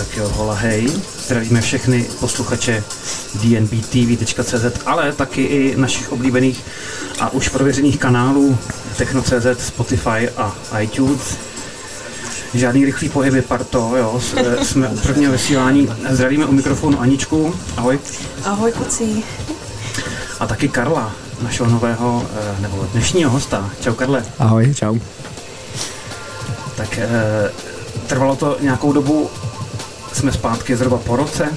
Tak jo, hola hej. Zdravíme všechny posluchače dnbtv.cz, ale taky i našich oblíbených a už prověřených kanálů Techno.cz, Spotify a iTunes. Žádný rychlý pohyby, parto, jo, jsme u prvního vysílání. Zdravíme u mikrofonu Aničku, ahoj. Ahoj, kucí. A taky Karla, našeho nového, eh, nebo dnešního hosta. Čau Karle. Ahoj, čau. Tak eh, trvalo to nějakou dobu, jsme zpátky zhruba po roce.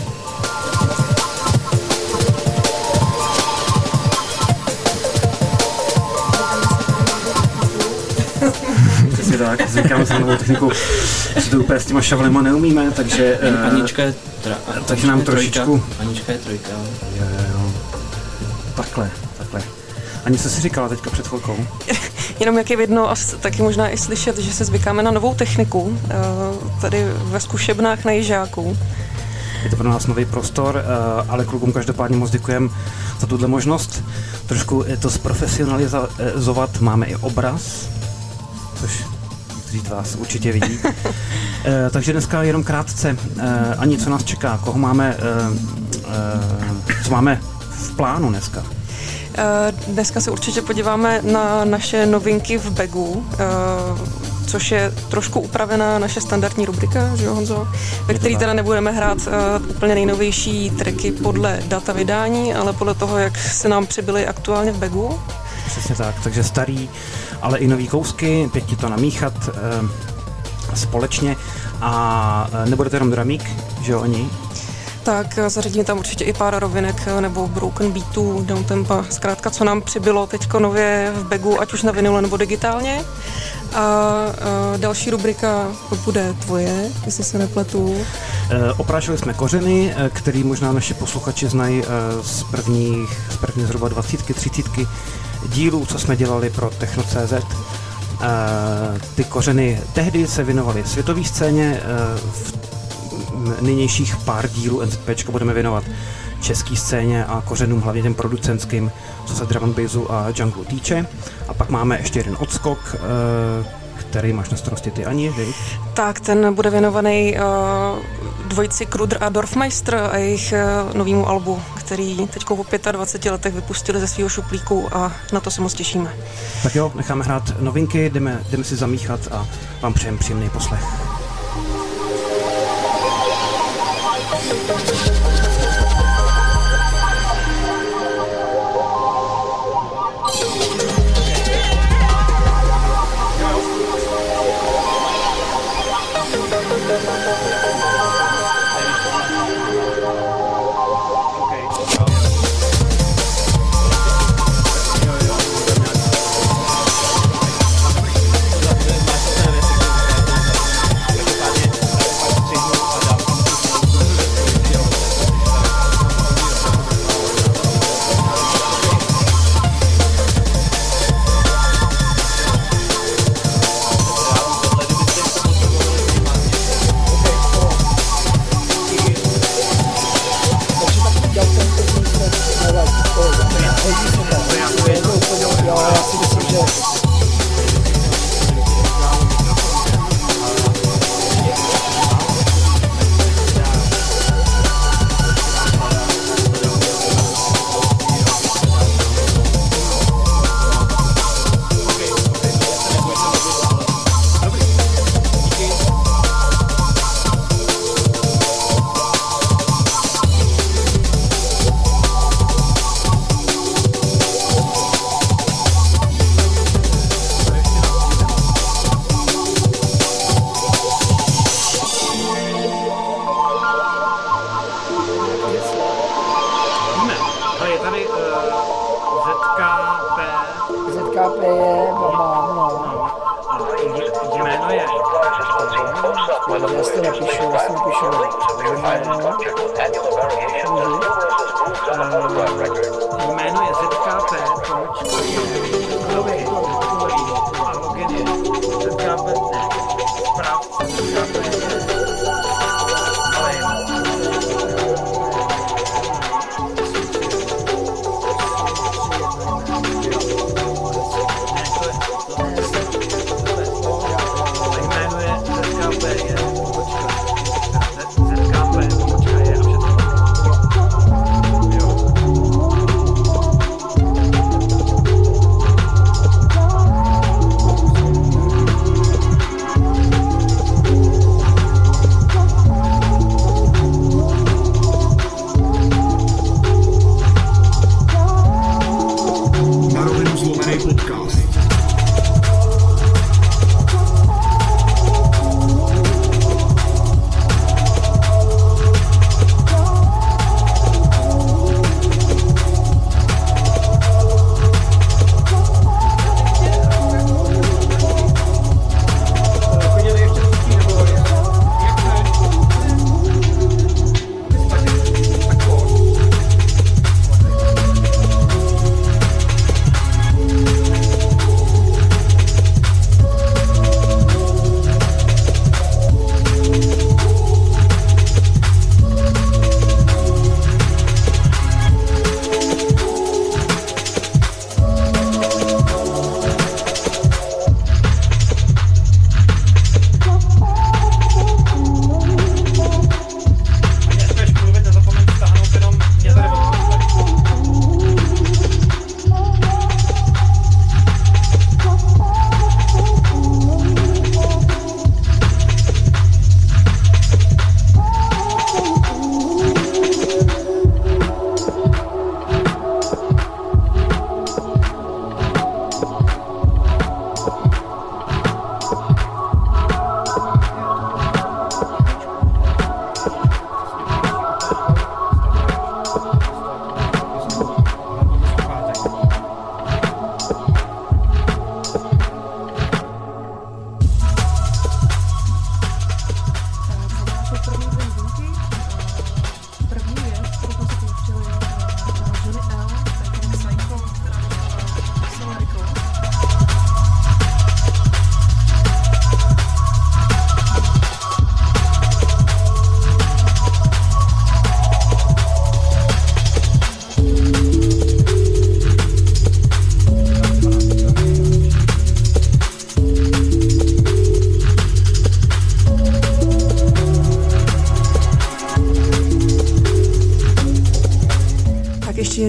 Přesně tak, zvykáme se novou techniku, že to úplně s těma šavlema neumíme, takže... Uh, Anička je tra, takže nám trošičku... Anička je trojka. Jo, jo, jo. Takhle, takhle. Ani co jsi říkala teďka před chvilkou? Jenom jak je vidno a taky možná i slyšet, že se zvykáme na novou techniku, eh, tady ve zkušebnách na Jižáku. Je to pro nás nový prostor, eh, ale klukům každopádně moc děkujeme za tuhle možnost. Trošku to zprofesionalizovat. Máme i obraz, což někteří z vás určitě vidí. Eh, takže dneska jenom krátce. Ani co nás čeká, koho máme, co máme v plánu dneska? Eh, dneska se určitě podíváme na naše novinky v Begu, eh, což je trošku upravená naše standardní rubrika, že jo Honzo? Ve které teda nebudeme hrát uh, úplně nejnovější tracky podle data vydání, ale podle toho, jak se nám přibyly aktuálně v Begu. Přesně tak, takže starý, ale i nový kousky, pěkně to namíchat společně a nebude to jenom dramík, že jo, oni? Tak zařadíme tam určitě i pár rovinek nebo broken beatů, downtempa, zkrátka, co nám přibylo teď nově v begu, ať už na vinile nebo digitálně. A, a další rubrika bude tvoje, jestli se nepletu. E, oprášili jsme kořeny, e, který možná naši posluchači znají e, z prvních, z prvních zhruba 20 30 dílů, co jsme dělali pro Techno.cz. Ty kořeny tehdy se věnovaly světové scéně, v nynějších pár dílů NZP budeme věnovat české scéně a kořenům, hlavně těm producentským, co se drum bassu a jungle týče. A pak máme ještě jeden odskok, eh, který máš na starosti ty ani, viď? Tak, ten bude věnovaný uh, dvojici Kruder a Dorfmeister a jejich uh, novému albu, který teď po 25 letech vypustili ze svého šuplíku a na to se moc těšíme. Tak jo, necháme hrát novinky, jdeme, jdeme si zamíchat a vám přejem příjemný poslech. Thank you.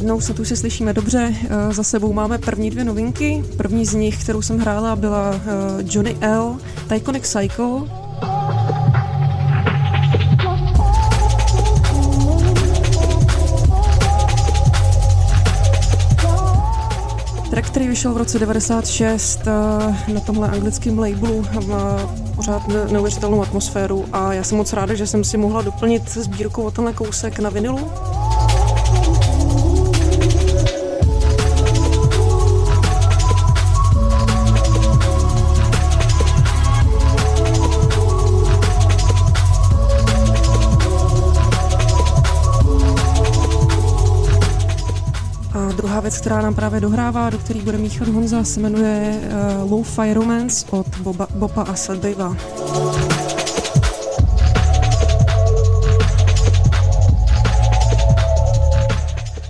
Jednou, snad už se slyšíme dobře. Eh, za sebou máme první dvě novinky. První z nich, kterou jsem hrála, byla eh, Johnny L. Tyconic Cycle. Track, který vyšel v roce 96 eh, na tomhle anglickém labelu, má pořád neuvěřitelnou atmosféru a já jsem moc ráda, že jsem si mohla doplnit sbírku o tenhle kousek na vinilu. Která nám právě dohrává, do který bude míchat Honza, se jmenuje uh, Low Fire Romance od Boba, Boba a Sadbejva.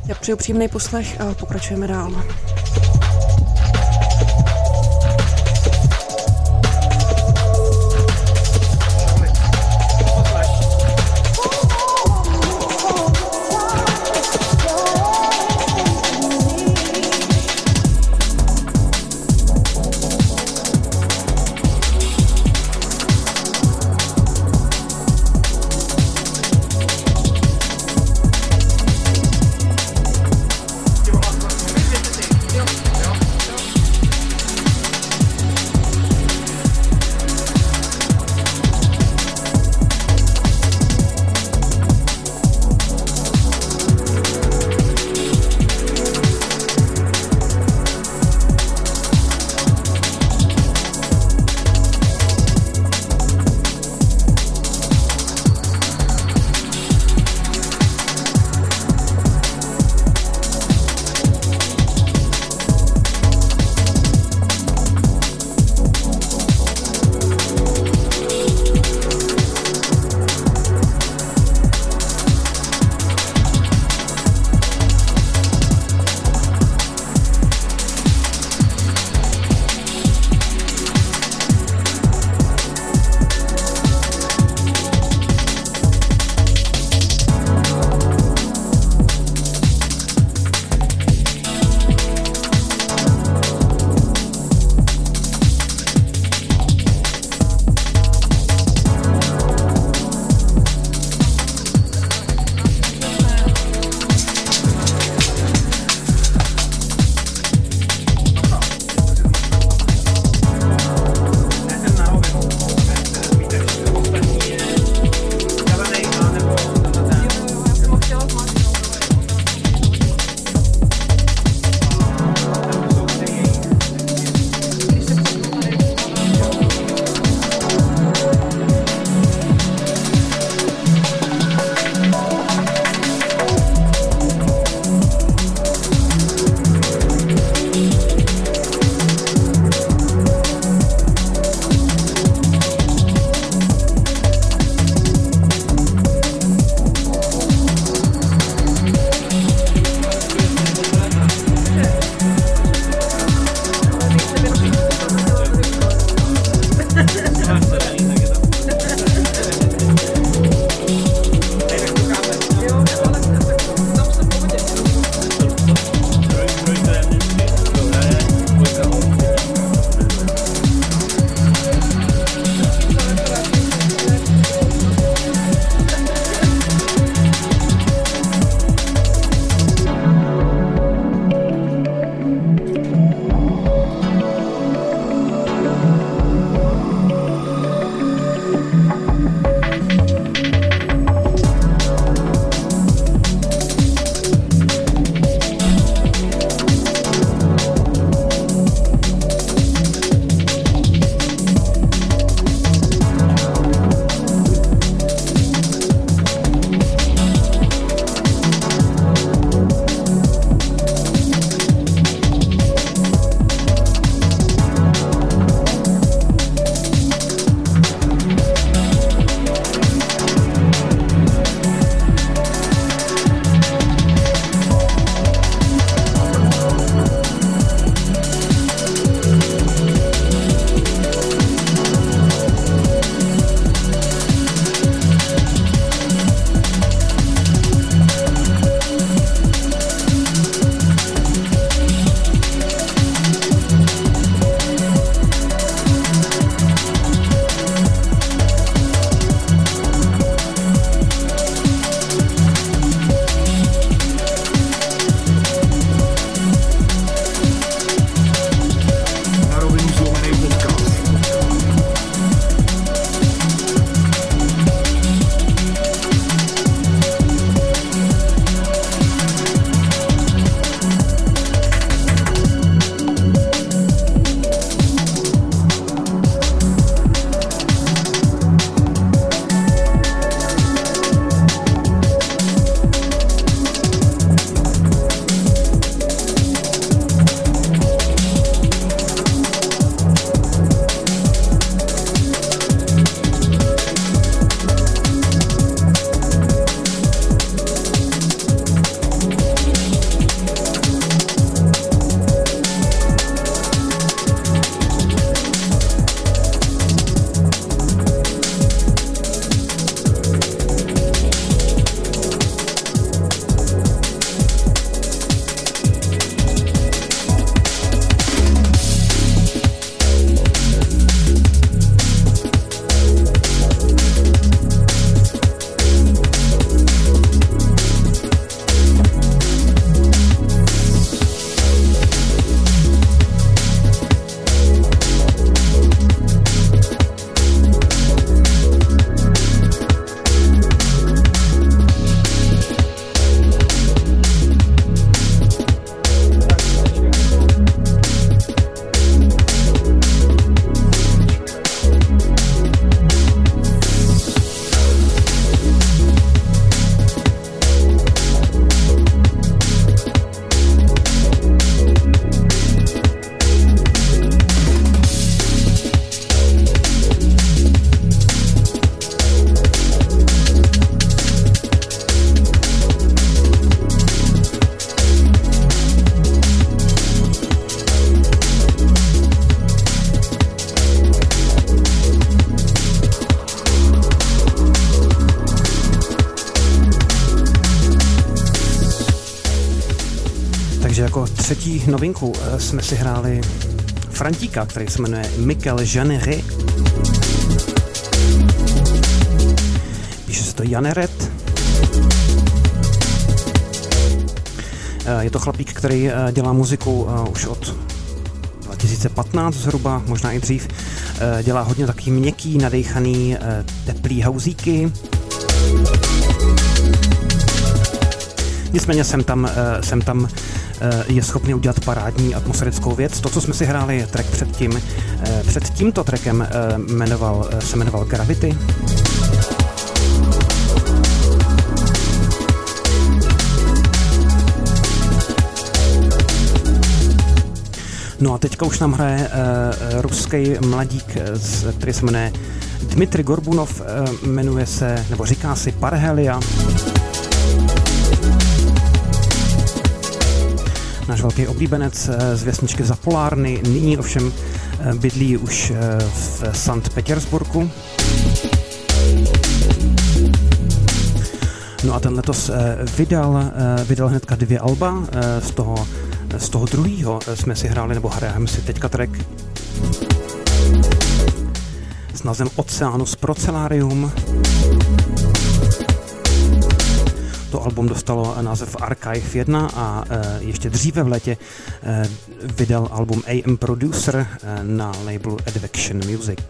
Já přeju příjemný poslech a pokračujeme dál. Třetí novinku eh, jsme si hráli Frantíka, který se jmenuje Mikel Janery. Píše se to Janeret. Eh, je to chlapík, který eh, dělá muziku už od 2015 zhruba, možná i dřív. Dělá hodně taký měkký, nadejchaný, teplý hauzíky. Nicméně jsem tam, jsem tam je schopný udělat parádní atmosférickou věc. To, co jsme si hráli track předtím, eh, před tímto trackem eh, jmenoval, se jmenoval Gravity. No a teďka už nám hraje ruský mladík, který se jmenuje Dmitry Gorbunov, jmenuje se, nebo říká si Parhelia. Náš velký oblíbenec eh, z věsničky Zapolárny, nyní ovšem eh, bydlí už eh, v Sankt Petersburgu. No a ten letos vydal, vydal hnedka dvě alba, z toho, z toho druhého jsme si hráli, nebo hrajeme si teďka track s názvem Oceanus Procelarium. To album dostalo název Archive 1 a e, ještě dříve v letě e, vydal album AM Producer e, na labelu Advection Music.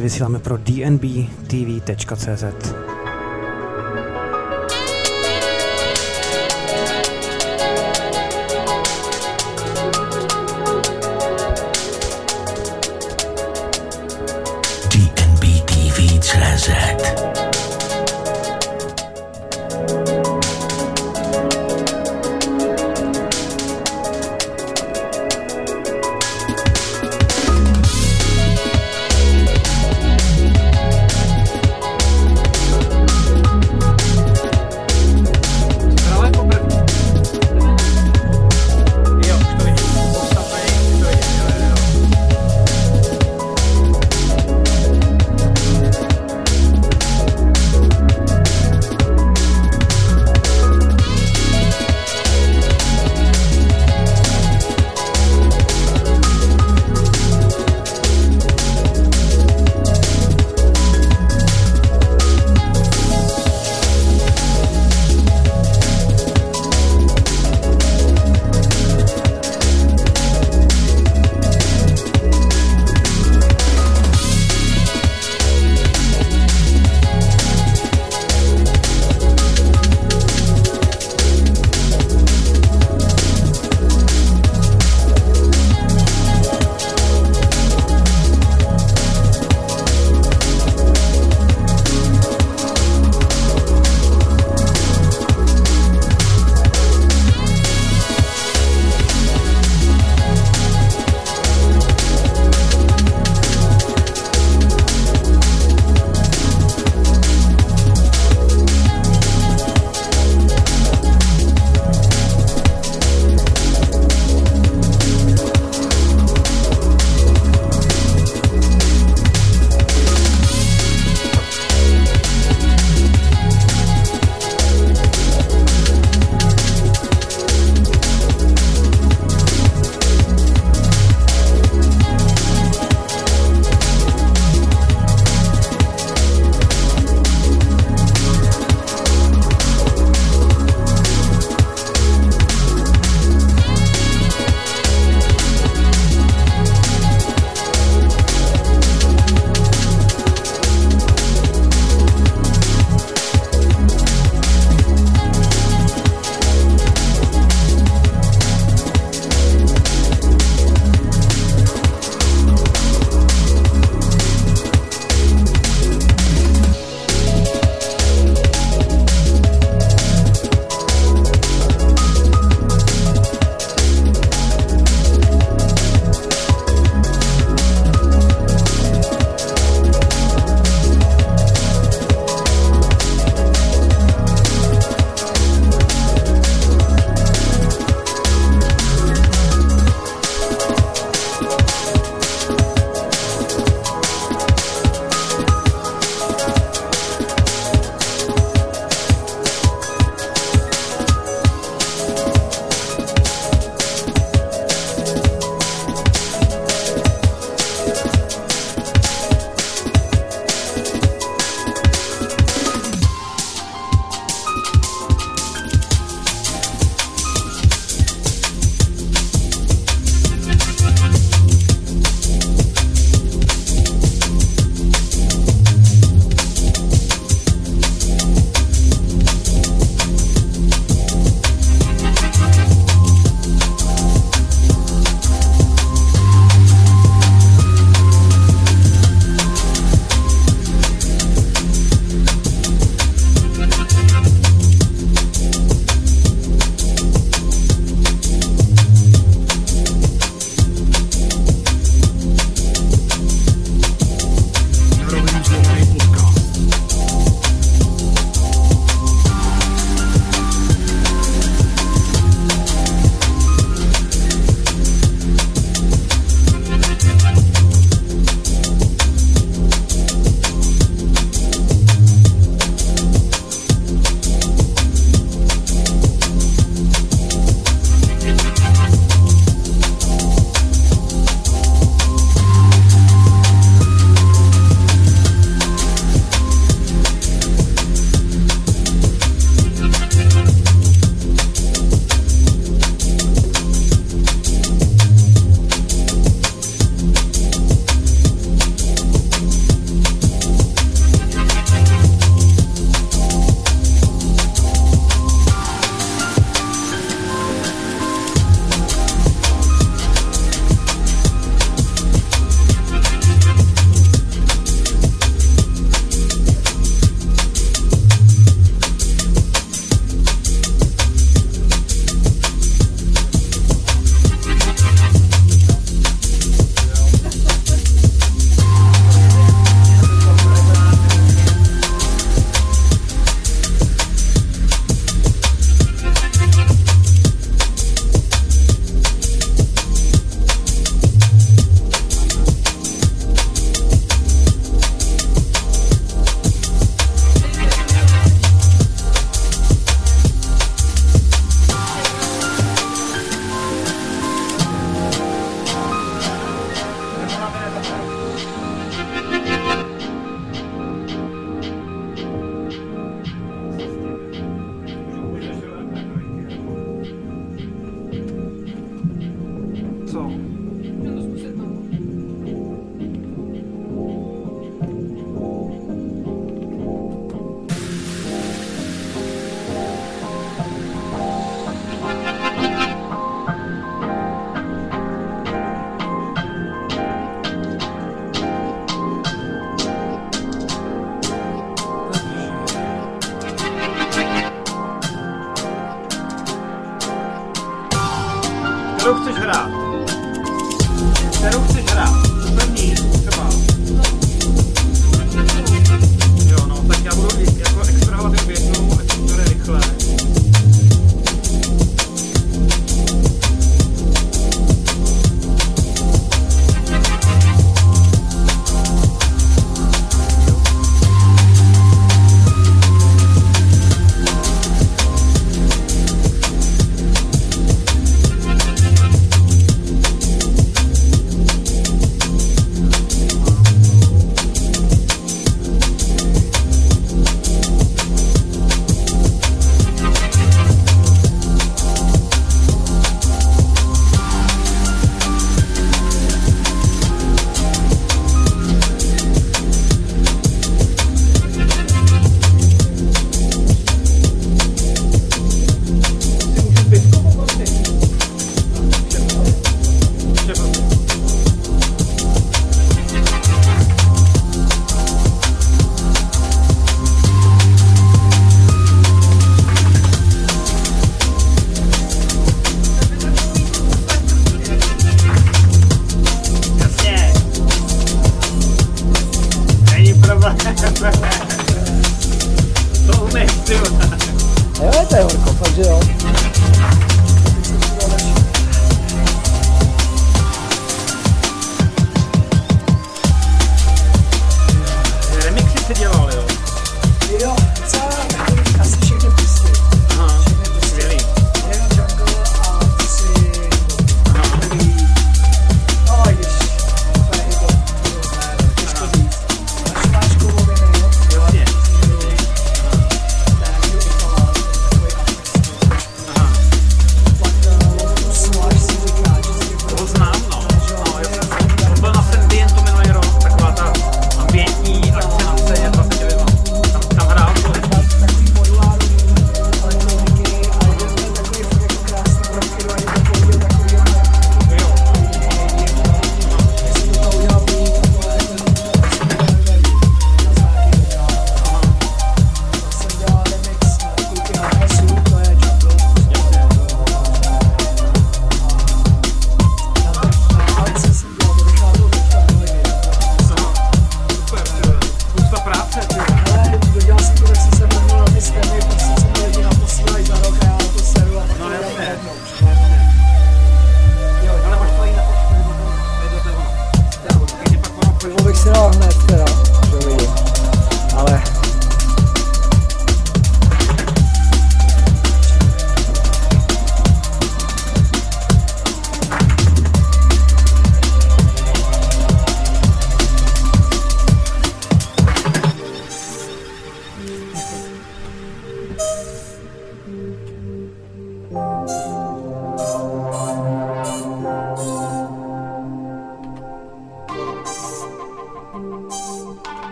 Vysíláme pro dnbtv.cz.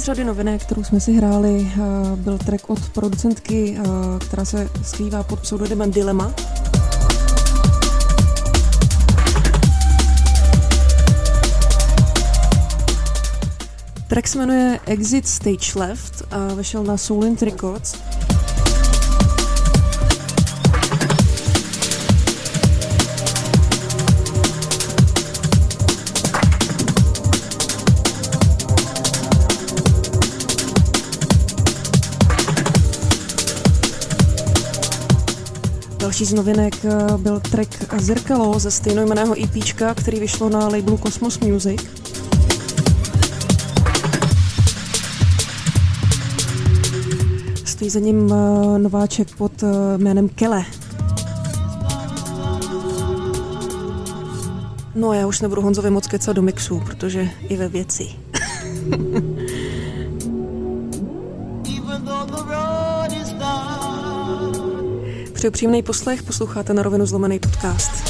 řady novinek, kterou jsme si hráli, eh, byl track od producentky, eh, která se skrývá pod pseudonymem Dilema. Track se jmenuje Exit Stage Left a vyšel na Soulint Records. Další z novinek eh, byl track Zrkalo ze stejnojmeného EP, který vyšlo na labelu Cosmos Music. Stojí za ním eh, nováček pod eh, jménem Kele. No já už nebudu Honzovi moc kecat do mixu, protože i ve věci. Přeju příjemný poslech, posloucháte na rovinu zlomený podcast.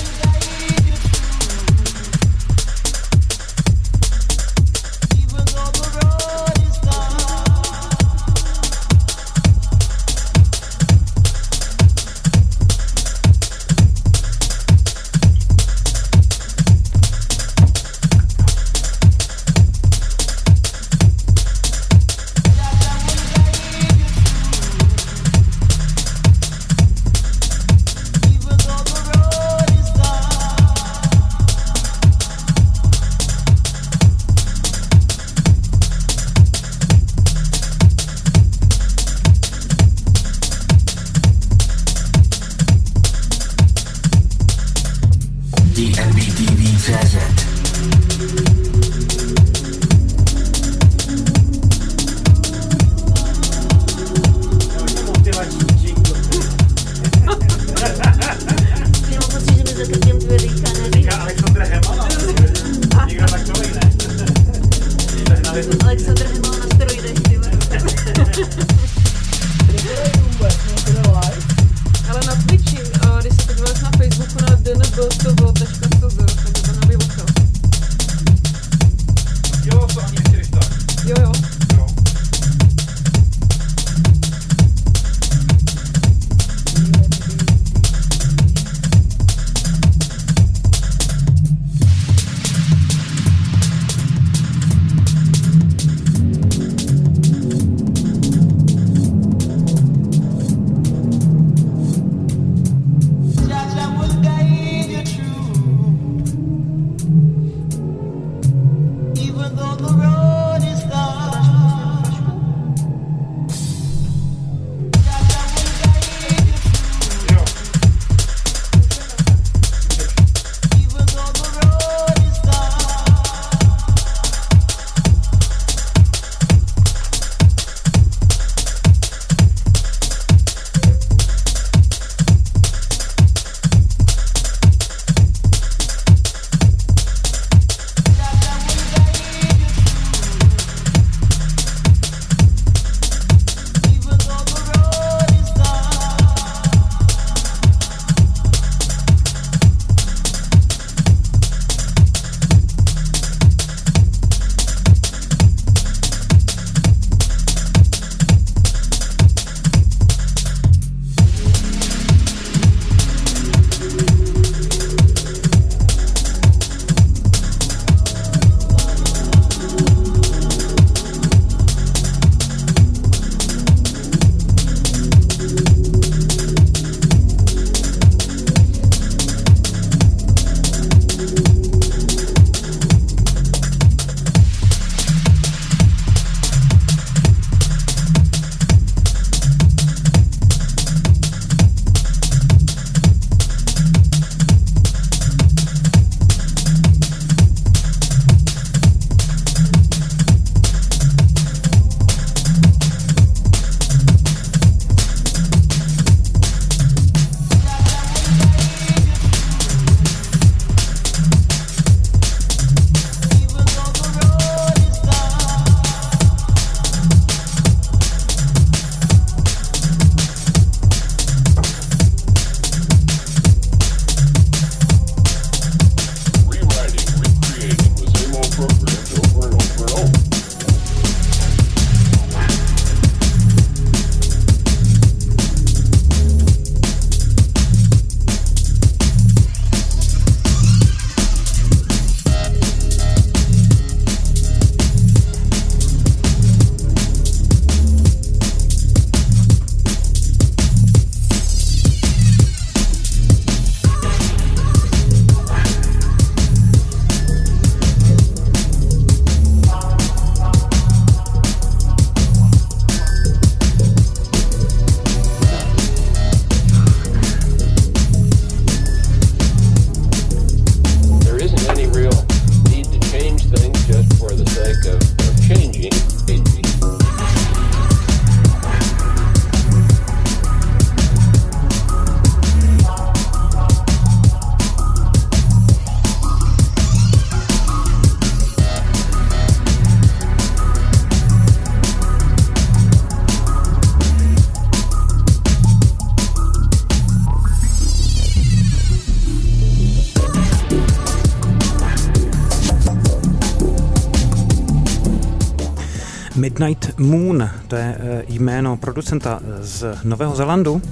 Moon, to je eh, jméno producenta z Nového Zelandu,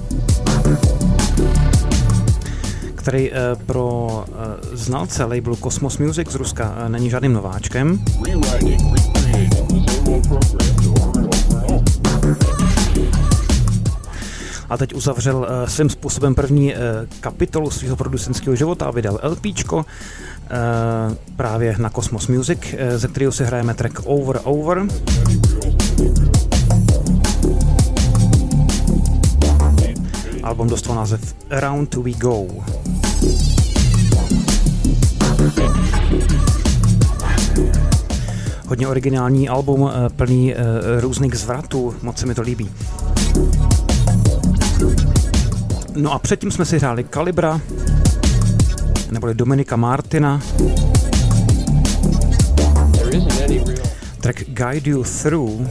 který eh, pro eh, znalce labelu Cosmos Music z Ruska není žádným nováčkem. A teď uzavřel svým způsobem první kapitolu svého producentského života a vydal LPčko právě na Cosmos Music, ze kterého si hrajeme track Over Over. Album dostal název Around We Go. Hodně originální album, eh, plný eh, různých zvratů, moc se mi to líbí. No a předtím jsme si hráli Kalibra, neboli Dominika Martina, track Guide You Through,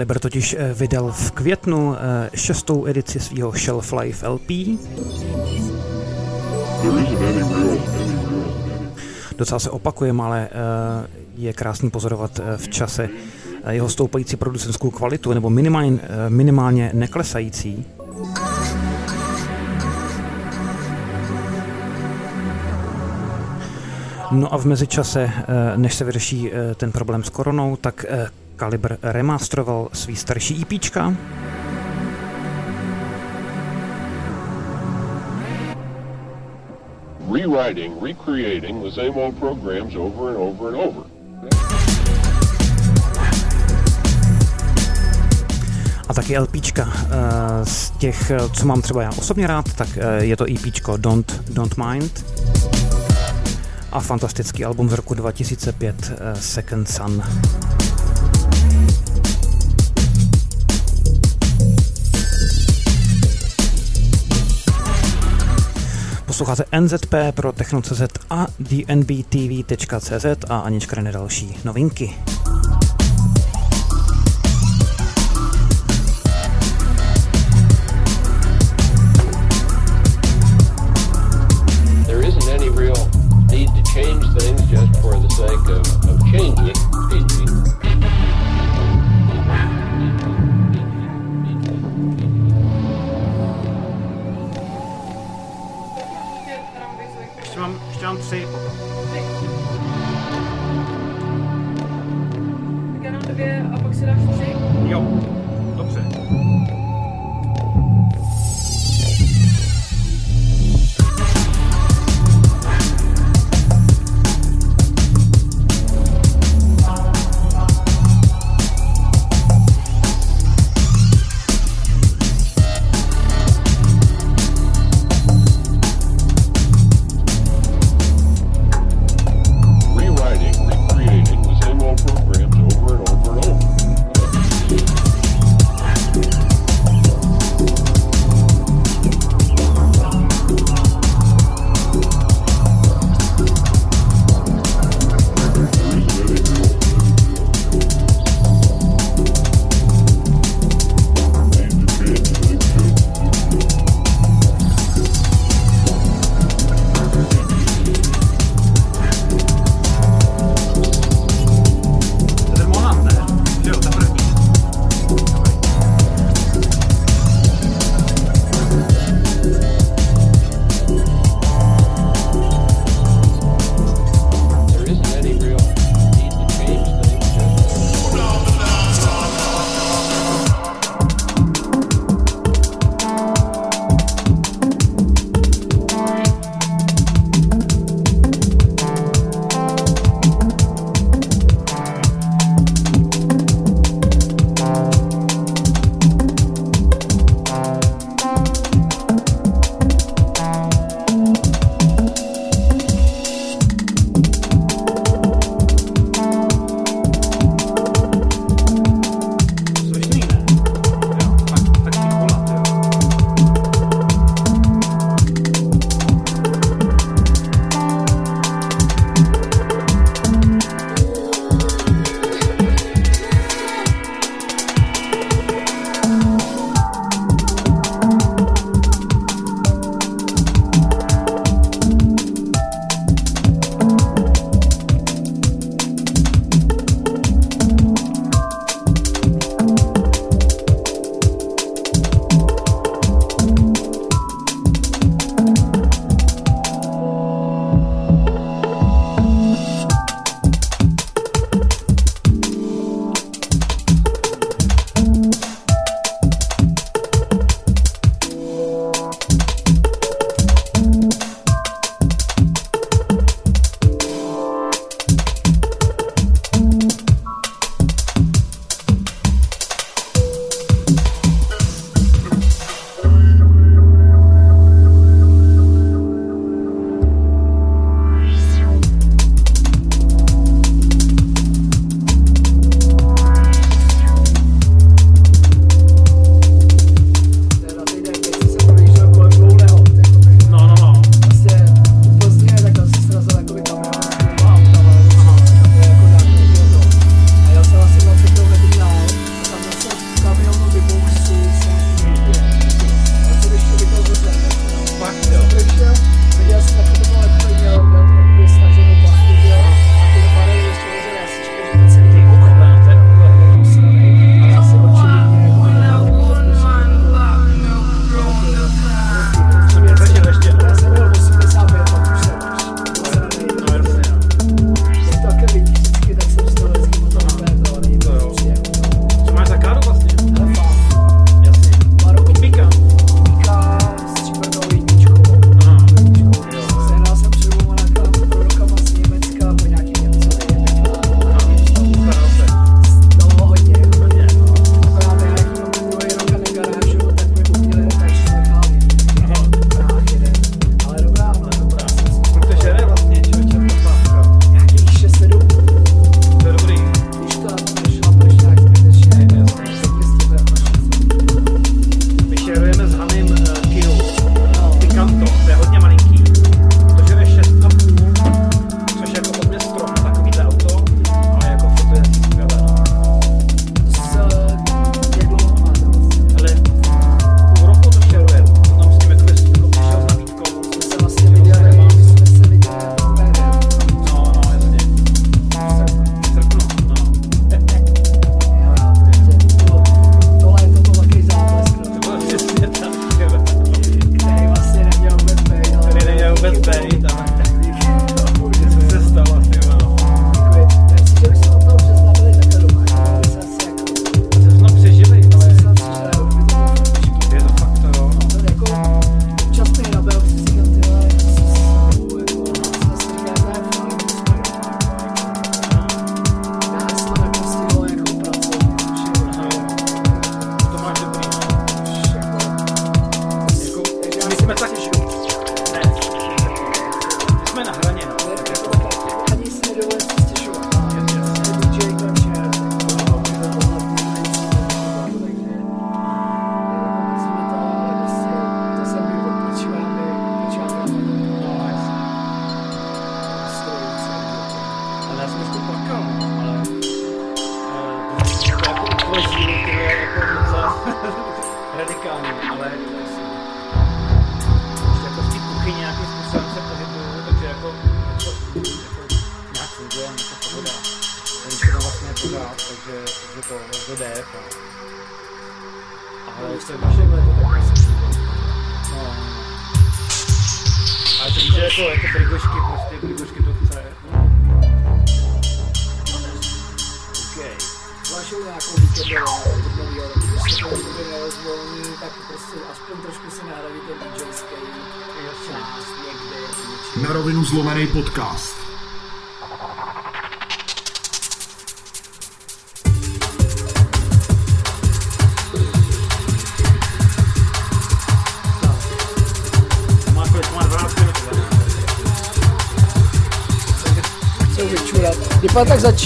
Kaliber totiž eh, vydal v květnu eh, šestou edici svého Shelf Life LP. Docela se opakujeme, ale eh, je krásný pozorovat v čase jeho stoupající producentskou kvalitu nebo minimálně, minimálně neklesající. No a v mezičase, než se vyřeší ten problém s koronou, tak Kaliber remasteroval svý starší EPčka. Rewriting, recreating the same old programs over and over and over. A taky LPčka eh, z těch, eh, co mám třeba já osobně rád, tak eh, je to EPčko Don't, Don't Mind a fantastický album z roku 2005 Second Sun. Posloucháte NZP pro Techno.cz a dnbtv.cz a Anička další novinky.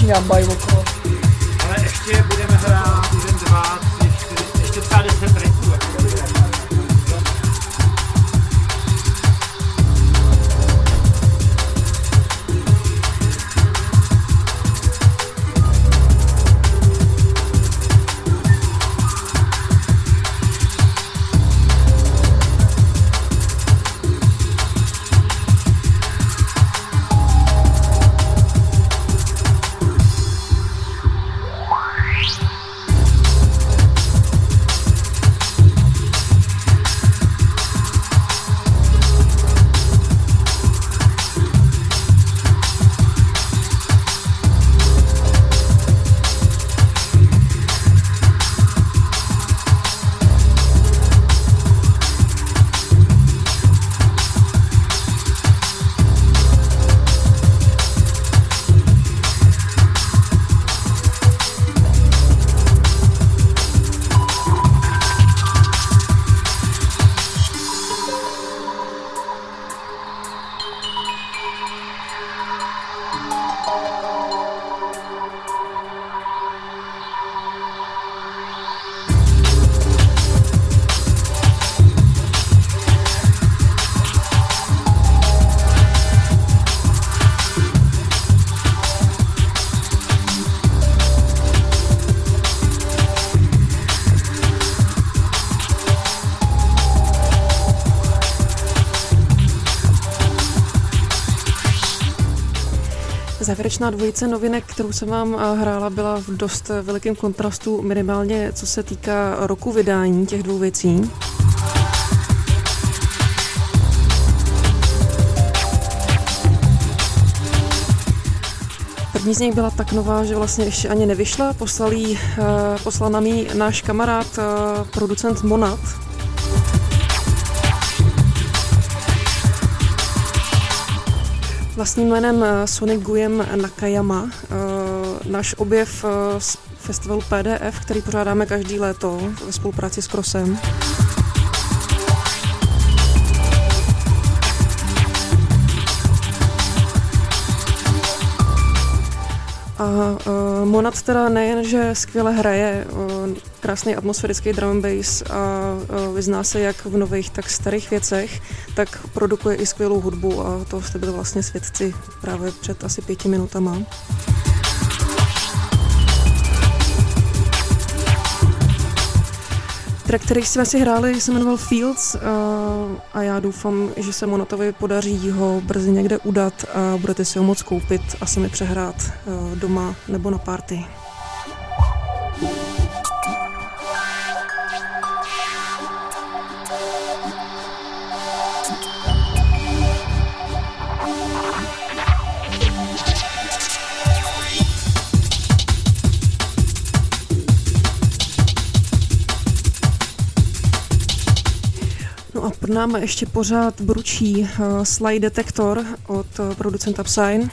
Vypadá tak začínám, mají okolo. Závěrečná dvojice novinek, kterou jsem vám eh, hrála, byla v dost eh, velikém kontrastu, minimálně co se týká roku vydání těch dvou věcí. První z nich byla tak nová, že vlastně ještě ani nevyšla. Poslal, jí, eh, poslal nám ji náš kamarád, producent Monat. Vlastním jménem eh, Sonic Guyem Nakayama. Eh, Náš objev eh, z festivalu PDF, který pořádáme každý léto ve spolupráci s Krosem. A uh, Monat teda nejen, že skvěle hraje uh, krásný atmosférický drum and bass a uh, vyzná se jak v nových, tak starých věcech, tak produkuje i skvělou hudbu a to jste byli vlastně svědci právě před asi pěti minutama. Track, který jsme si hráli, se jmenoval Fields uh, a já doufám, že se Monatovi podaří ho brzy někde udat a budete si ho moc koupit a sami přehrát uh, doma nebo na party. No a pod náma ještě pořád bručí uh, Slide Detector od uh, producenta Psy.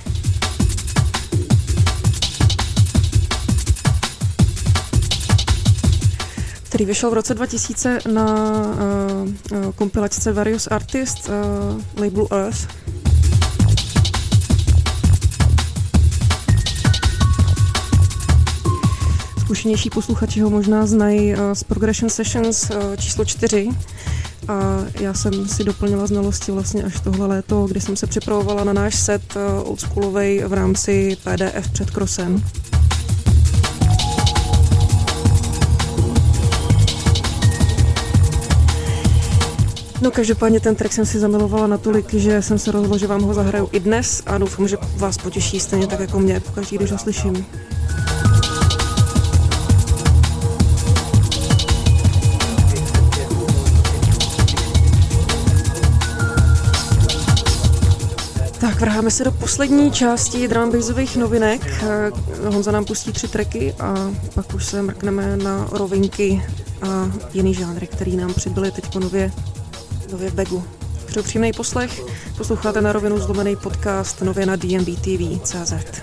který vyšel v roce 2000 na uh, kompilačce Various Artists uh, labelu Earth. Zkušenější posluchači ho možná znají uh, z Progression Sessions uh, číslo 4 a já jsem si doplnila znalosti vlastně až tohle léto, kdy jsem se připravovala na náš set eh, oldschoolovej v rámci PDF před krosem. No každopádně ten track jsem si zamilovala natolik, že jsem se rozhodla, že vám ho zahraju i dnes a doufám, že vás potěší stejně tak jako mě, pokaždý, když ho slyším. Vrháme se do poslední části drumbassových novinek. Eh, Honza nám pustí tři tracky a pak už se mrkneme na rovinky a jiný žánry, který nám přibyly teď nově, nově v Begu. Přeju příjemný poslech, posloucháte na rovinu zlomený podcast nově na dmbtv.cz.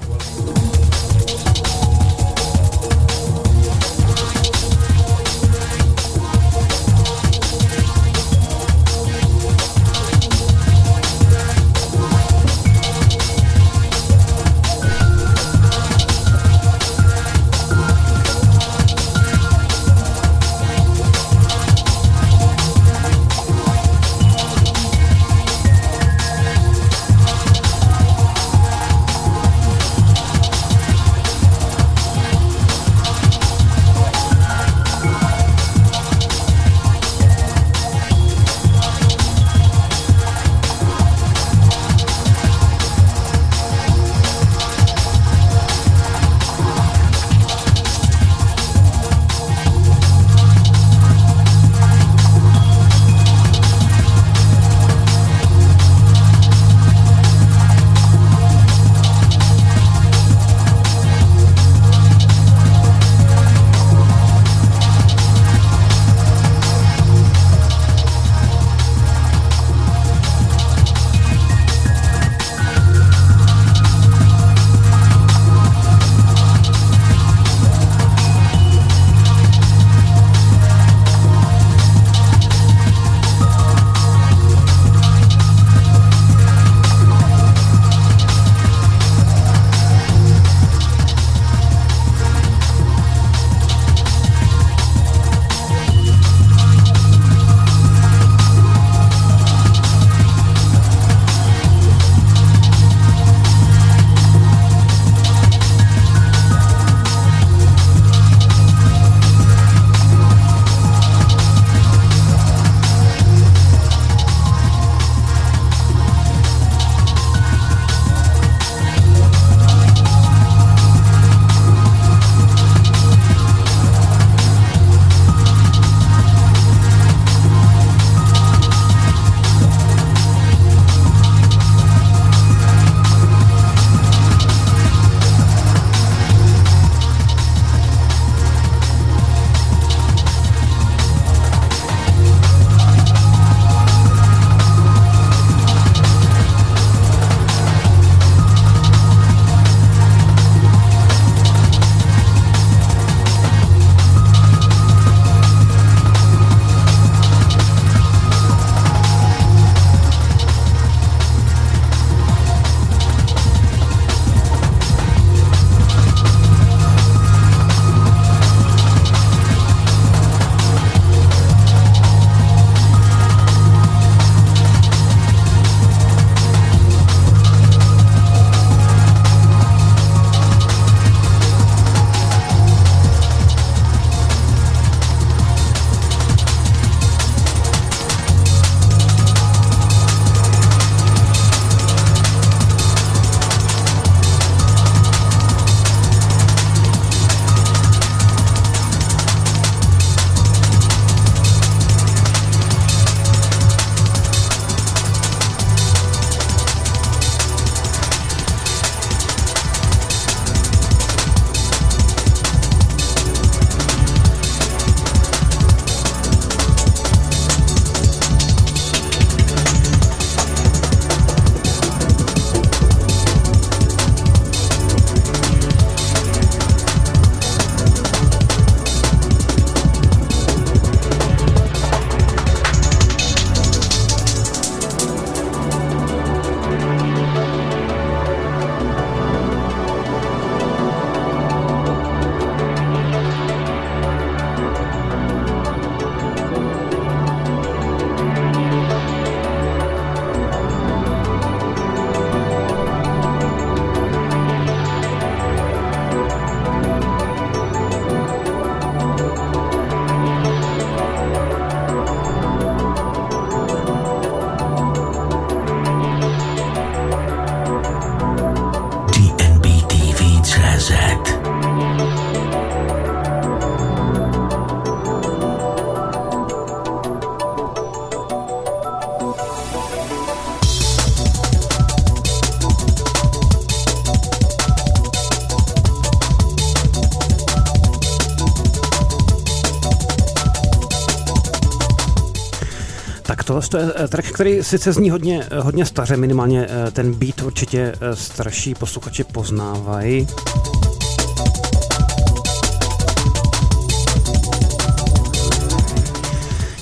tohle je eh, track, který sice zní hodně, eh, hodně staře, minimálně eh, ten beat určitě starší posluchači poznávají.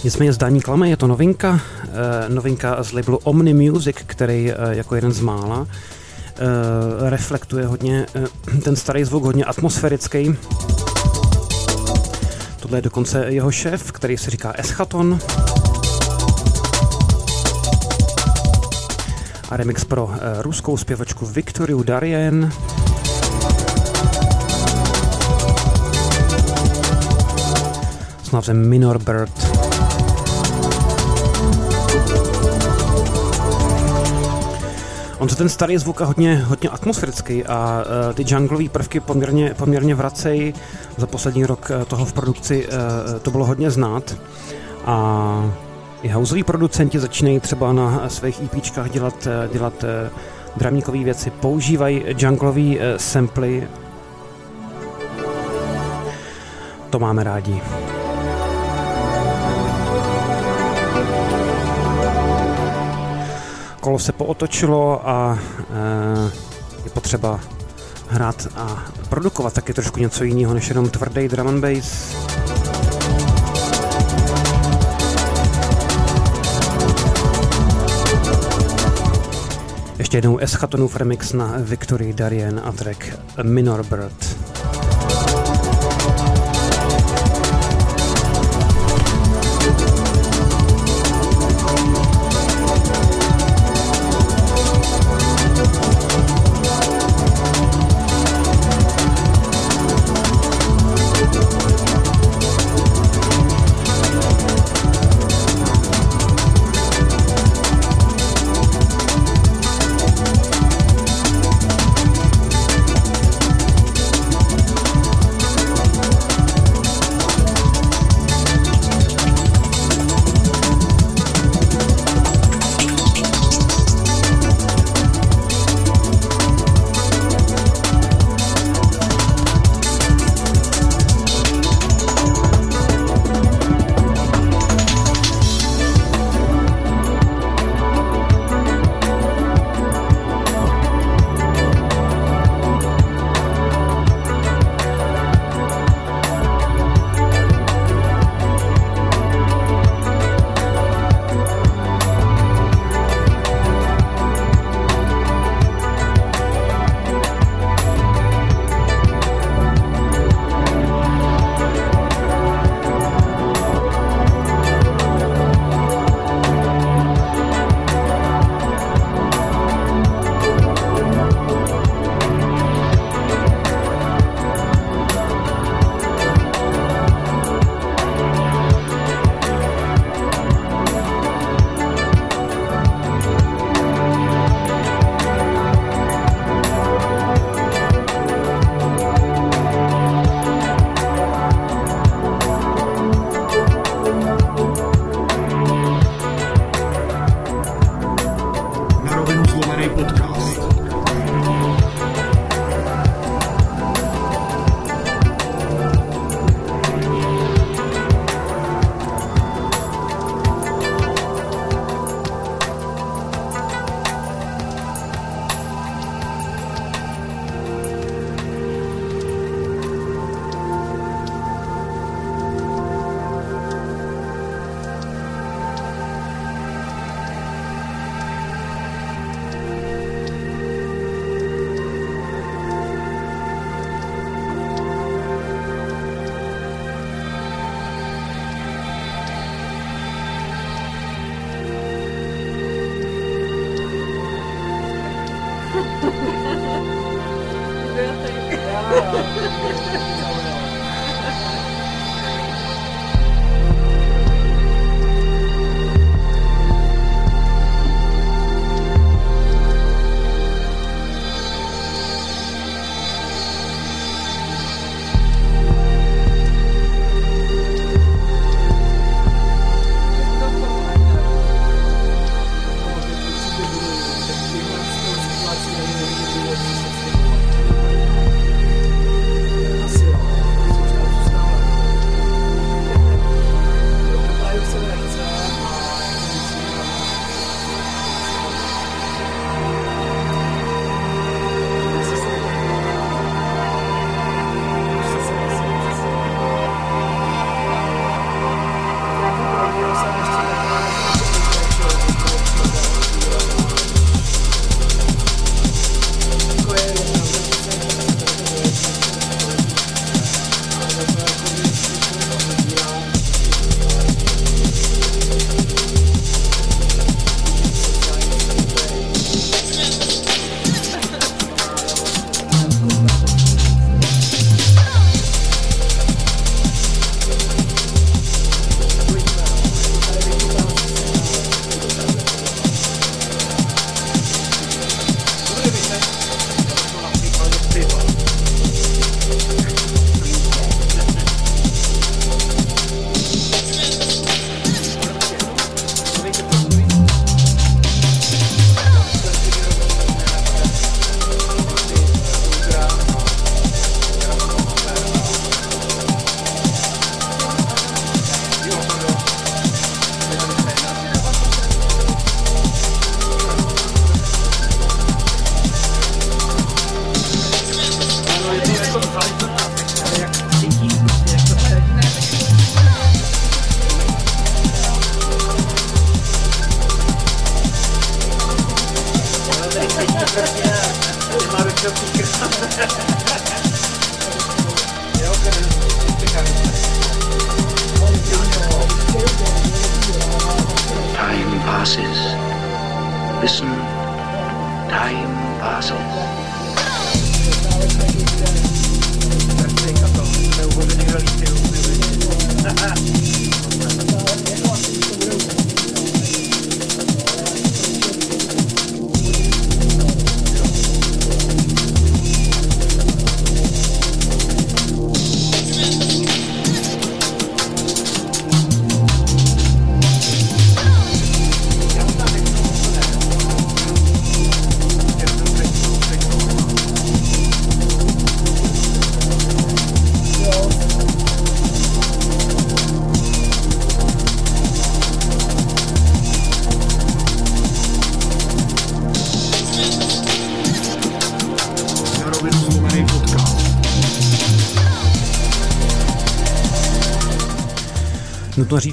Nicméně zdání klame, je to novinka, novinka z labelu Omni Music, který jako jeden z mála reflektuje hodně ten starý zvuk, hodně atmosférický. Tohle je dokonce jeho šéf, který se říká Eschaton. A remix pro eh, ruskou zpěvačku Viktoriu Darien. S názvem Minor Bird. On se ten starý zvuk je hodně, hodně atmosférický a uh, ty junglové prvky poměrně, poměrně vracejí. Za poslední rok uh, toho v produkci uh, to bylo hodně znát. A i houseoví producenti začínají třeba na svých EPčkách dělat, dělat dramíkové věci, používají junglové samply. To máme rádi. kolo se pootočilo a je potřeba hrát a produkovat taky trošku něco jiného než jenom tvrdý drum and bass. Ještě jednou Eschatonův remix na Victory Darien a track Minor Bird.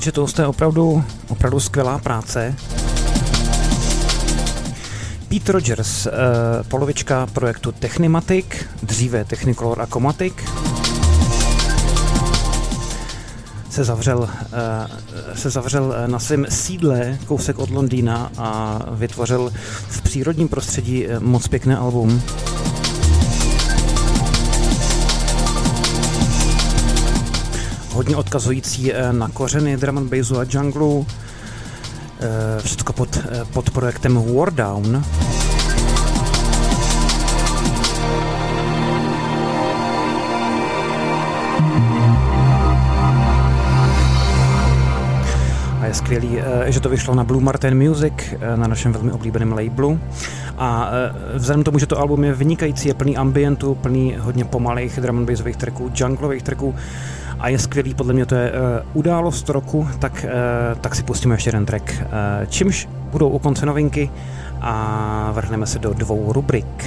říct, že to je opravdu, opravdu skvělá práce. Pete Rogers, eh, polovička projektu Technimatic, dříve Technicolor a Comatic, se zavřel, eh, se zavřel na svém sídle kousek od Londýna a vytvořil v přírodním prostředí eh, moc pěkné album. hodně odkazující eh, na kořeny drum and bassu a junglu. Eh, Všechno pod, eh, pod projektem Wardown. A je skvělý, že to vyšlo na Blue Martin Music, na našem velmi oblíbeném labelu. A vzhledem k tomu, že to album je vynikající, je plný ambientu, plný hodně pomalých drum and bassových tracků, junglových tracků, a je skvělý, podle mě to je uh, událost roku, tak, uh, tak si pustíme ještě jeden track. Uh, čímž budou u konce novinky a vrhneme se do dvou rubrik.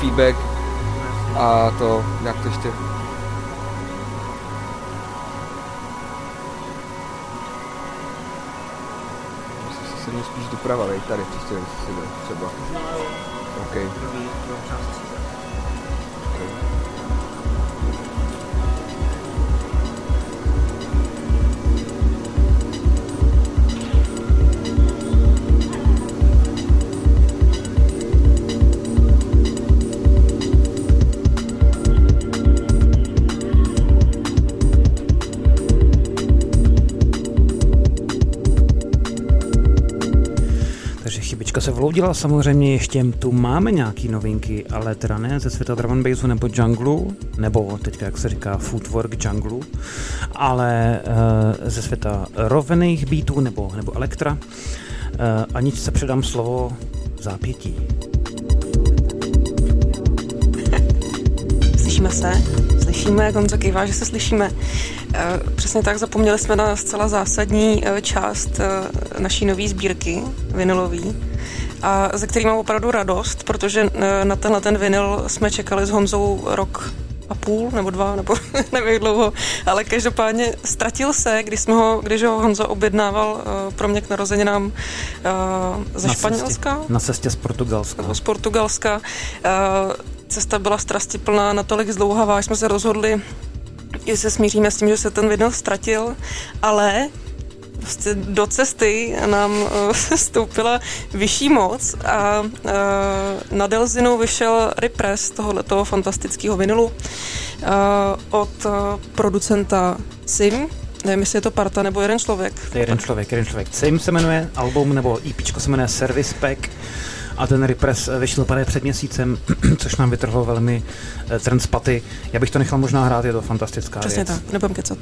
Feedback a to nějak to ještě sednout spíš doprava, vej, tady příště si jde, třeba. OK. Vloudila, samozřejmě ještě tu máme nějaký novinky, ale teda ne ze světa drum bassu nebo junglu, nebo teďka jak se říká footwork junglu, ale uh, ze světa rovených beatů nebo, nebo elektra. Uh, aniž se předám slovo zápětí. Slyšíme se? Slyšíme, Gonzo kývá, že se slyšíme. Eh, Přesně tak, zapomněli jsme na zcela zásadní eh, část eh, naší nové sbírky, vinylový, a ze který mám opravdu radost, protože eh, na tenhle ten vinyl jsme čekali s Honzou rok a půl, nebo dva, nebo nevím jak dlouho, ale každopádně ztratil se, když, jsme ho, když ho Honzo objednával eh, pro mě k narozeninám eh, ze Na Španělska Cestě, na cestě z Portugalska. z Portugalska. Eh, Cesta byla strastiplná, natolik zdlouhavá, že jsme se rozhodli, že se smíříme s tím, že se ten vinyl ztratil, ale prostě do cesty nám uh, stoupila vyšší moc a uh, na Delzinu vyšel repress tohoto fantastického vinylu uh, od producenta Sim, nevím, jestli je to parta nebo jeden člověk. To je jeden člověk, jeden člověk. Sim se jmenuje album, nebo EP se jmenuje Service Pack a ten Repress vyšel právě před měsícem, což nám vytrhlo velmi eh, trend z paty. Já bych to nechal možná hrát, je to fantastická Přesně věc. tak, nebudem kecat.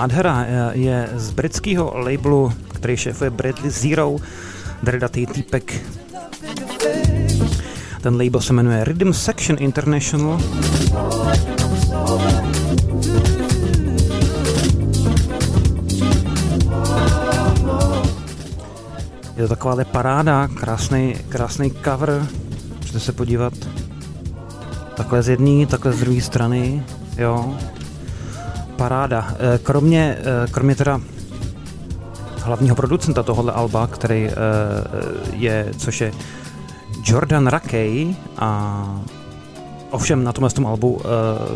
Nádhera eh, je z britského labelu, který šéfuje Bradley Zero, dredatý týpek. Ten label se jmenuje Rhythm Section International. Je to taková paráda, krásný, krásný cover. Můžete se podívat. Takhle z jedné, takhle z druhé strany. Jo. Paráda. Eh, kromě, eh, kromě teda hlavního producenta tohohle alba, který eh, je, což je Jordan Rakey a ovšem na tomhle tom albu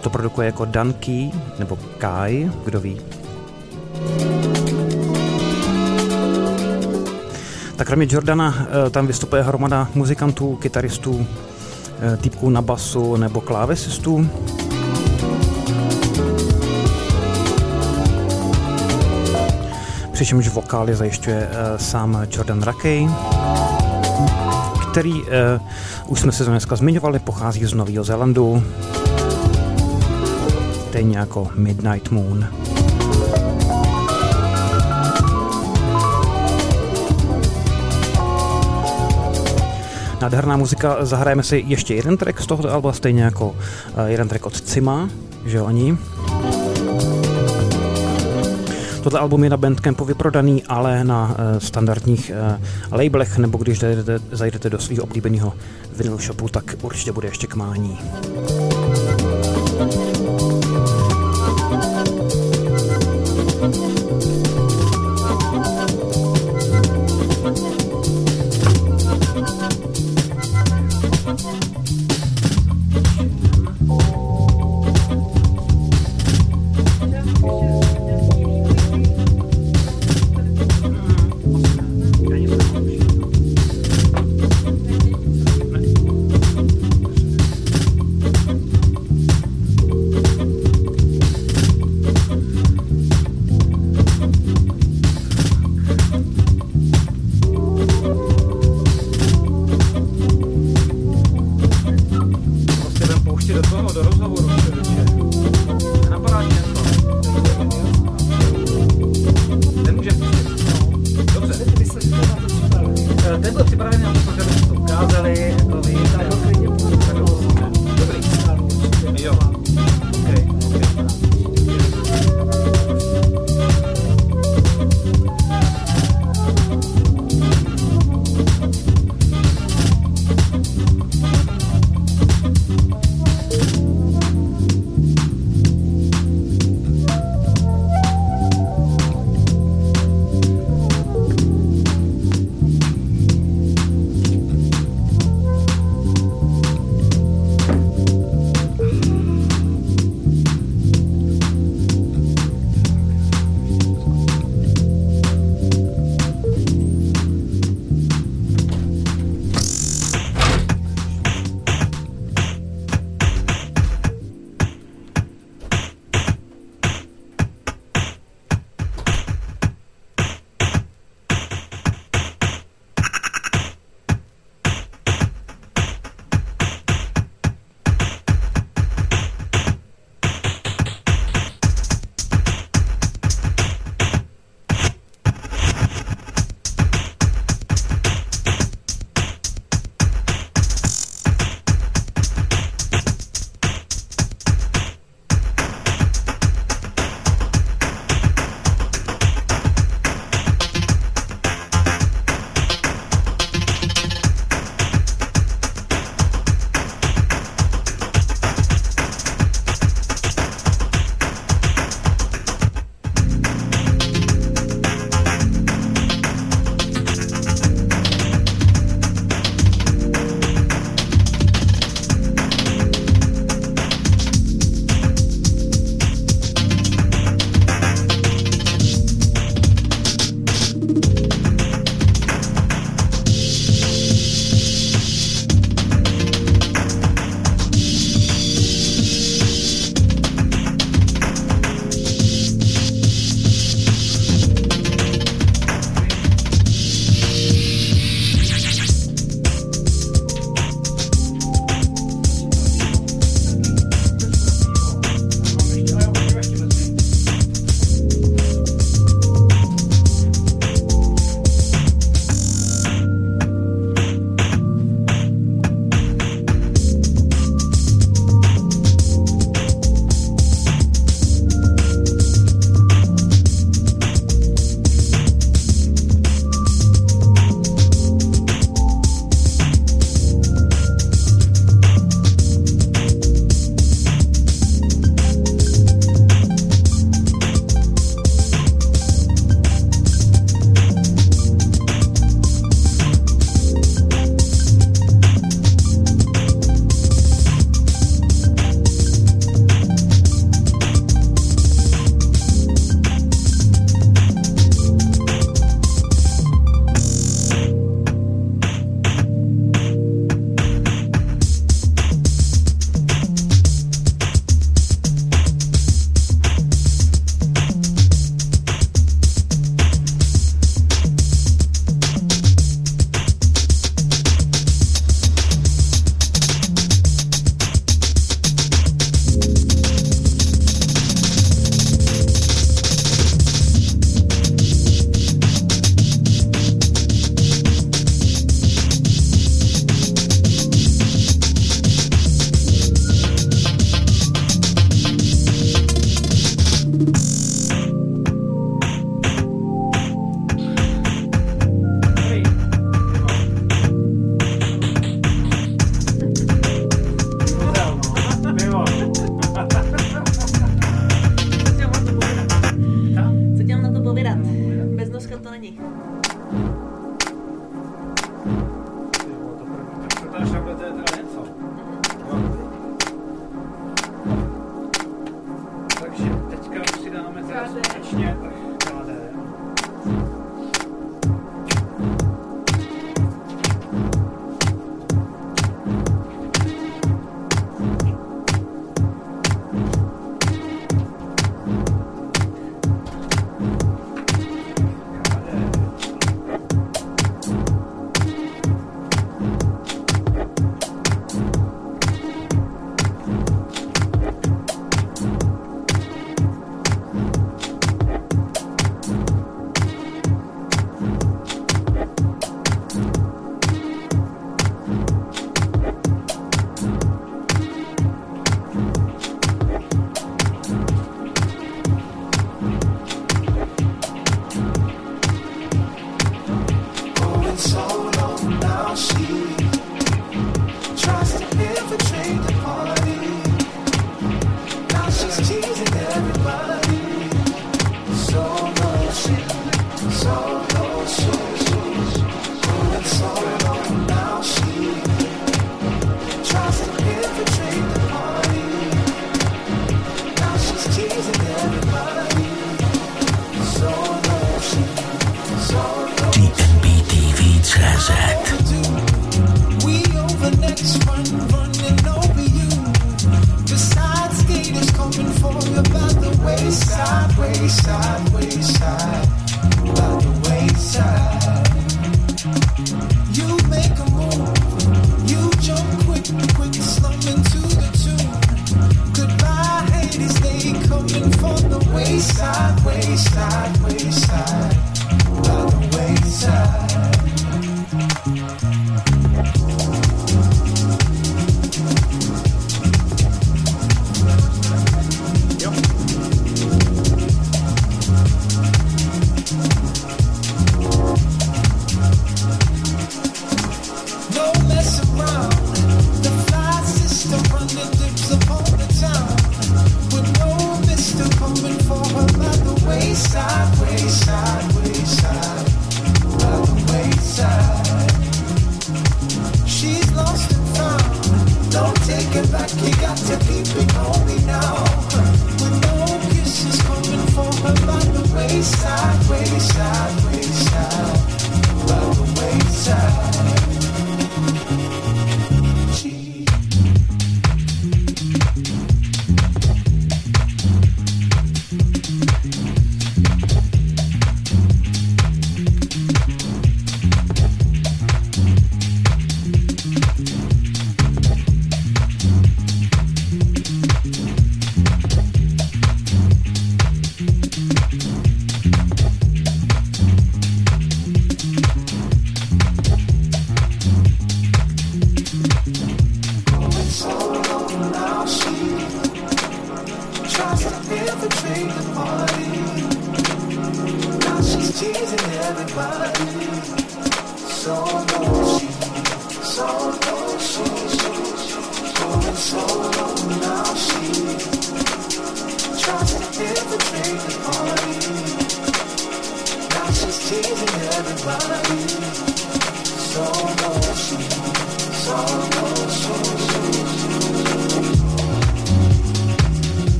to produkuje jako Dan Key, nebo Kai, kdo ví. Tak kromě Jordana tam vystupuje hromada muzikantů, kytaristů, typků na basu nebo klávesistů. Přičemž vokály zajišťuje uh, sám Jordan Rakey, který, uh, už jsme se dneska zmiňovali, pochází z Nového Zélandu, stejně jako Midnight Moon. Nádherná muzika, zahrajeme si ještě jeden track z tohoto alba, stejně jako uh, jeden track od Cima, že oni. Tohle album je na Bandcampu vyprodaný, ale na uh, standardních uh, labelech, nebo když zajdete, zajdete do svého oblíbeného vinyl shopu, tak určitě bude ještě k mání.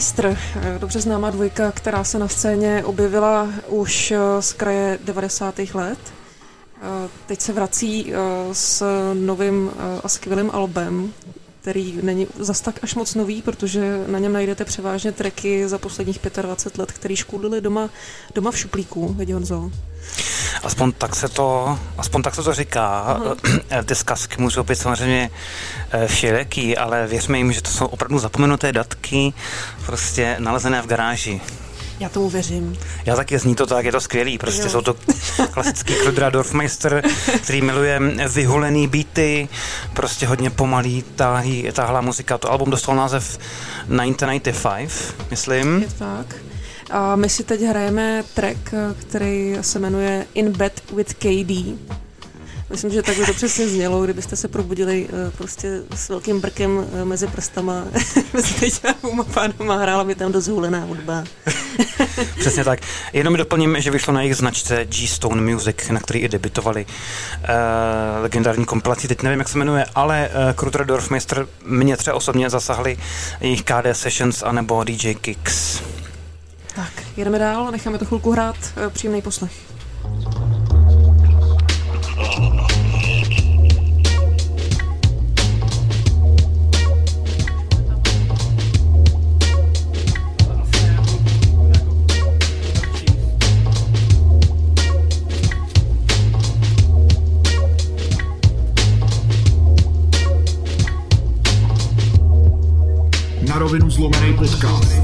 A Dorfmeister, eh, dobře známá dvojka, která se na scéně objevila už eh, z kraje 90. let. Eh, Teď se vrací s novým a skvělým albem, který není zas tak až moc nový, protože na něm najdete převážně tracky za posledních 25 let, který škůdili doma, doma v šuplíku, vidí Honzo. Aspoň tak se to, aspoň tak se to říká. Ty zkazky můžou být samozřejmě eh, všelijaký, ale věřme jim, že to jsou opravdu zapomenuté datky, prostě nalezené v garáži. Já tomu věřím. Já taky zní to tak, je to skvělý. Prostě Jo. jsou to klasický Krudra Dorfmeister, který miluje vyhulený beaty, prostě hodně pomalý táhlý, táhlá muzika. To album dostal název 1995, myslím. Je to tak. A my si teď hrajeme track, který se jmenuje In Bed with KD. Myslím, že tak by to přesně znělo, kdybyste se probudili eh, prostě s velkým brkem eh, mezi prstama mezi těma dvouma pánama a hrála by tam dost hulená hudba. Přesně tak. Jenom doplním, že vyšlo na jejich značce G-Stone Music, na který i debitovali uh, legendární kompilaci. Teď nevím, jak se jmenuje, ale uh, Kruter Dorfmeister mě třeba osobně zasahli jejich KD Sessions anebo DJ Kicks. Tak, jedeme dál, necháme to chvilku hrát, eh, příjemný poslech. Na rovinu zlomený podcast.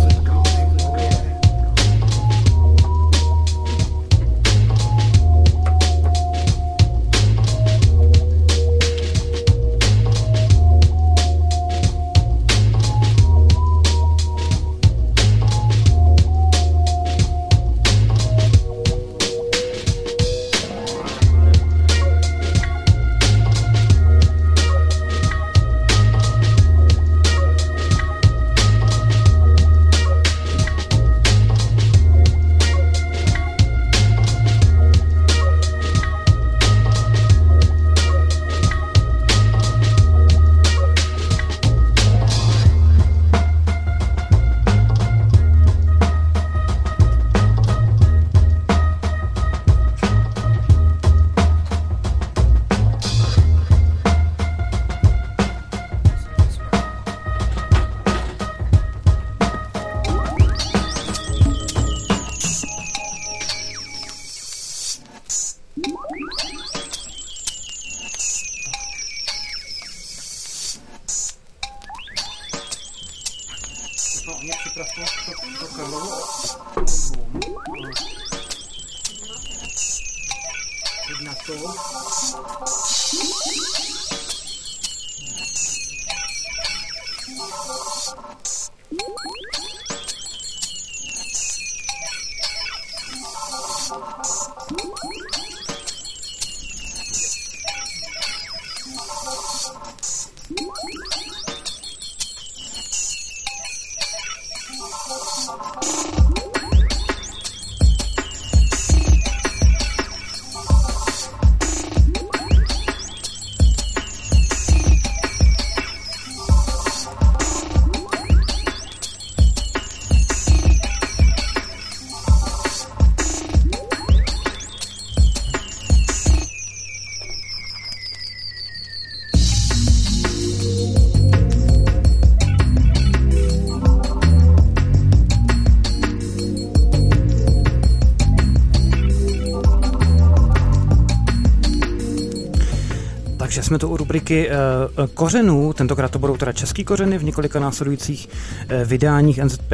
Takže jsme tu u rubriky uh, kořenů, tentokrát to budou teda český kořeny v několika následujících uh, vydáních NZP.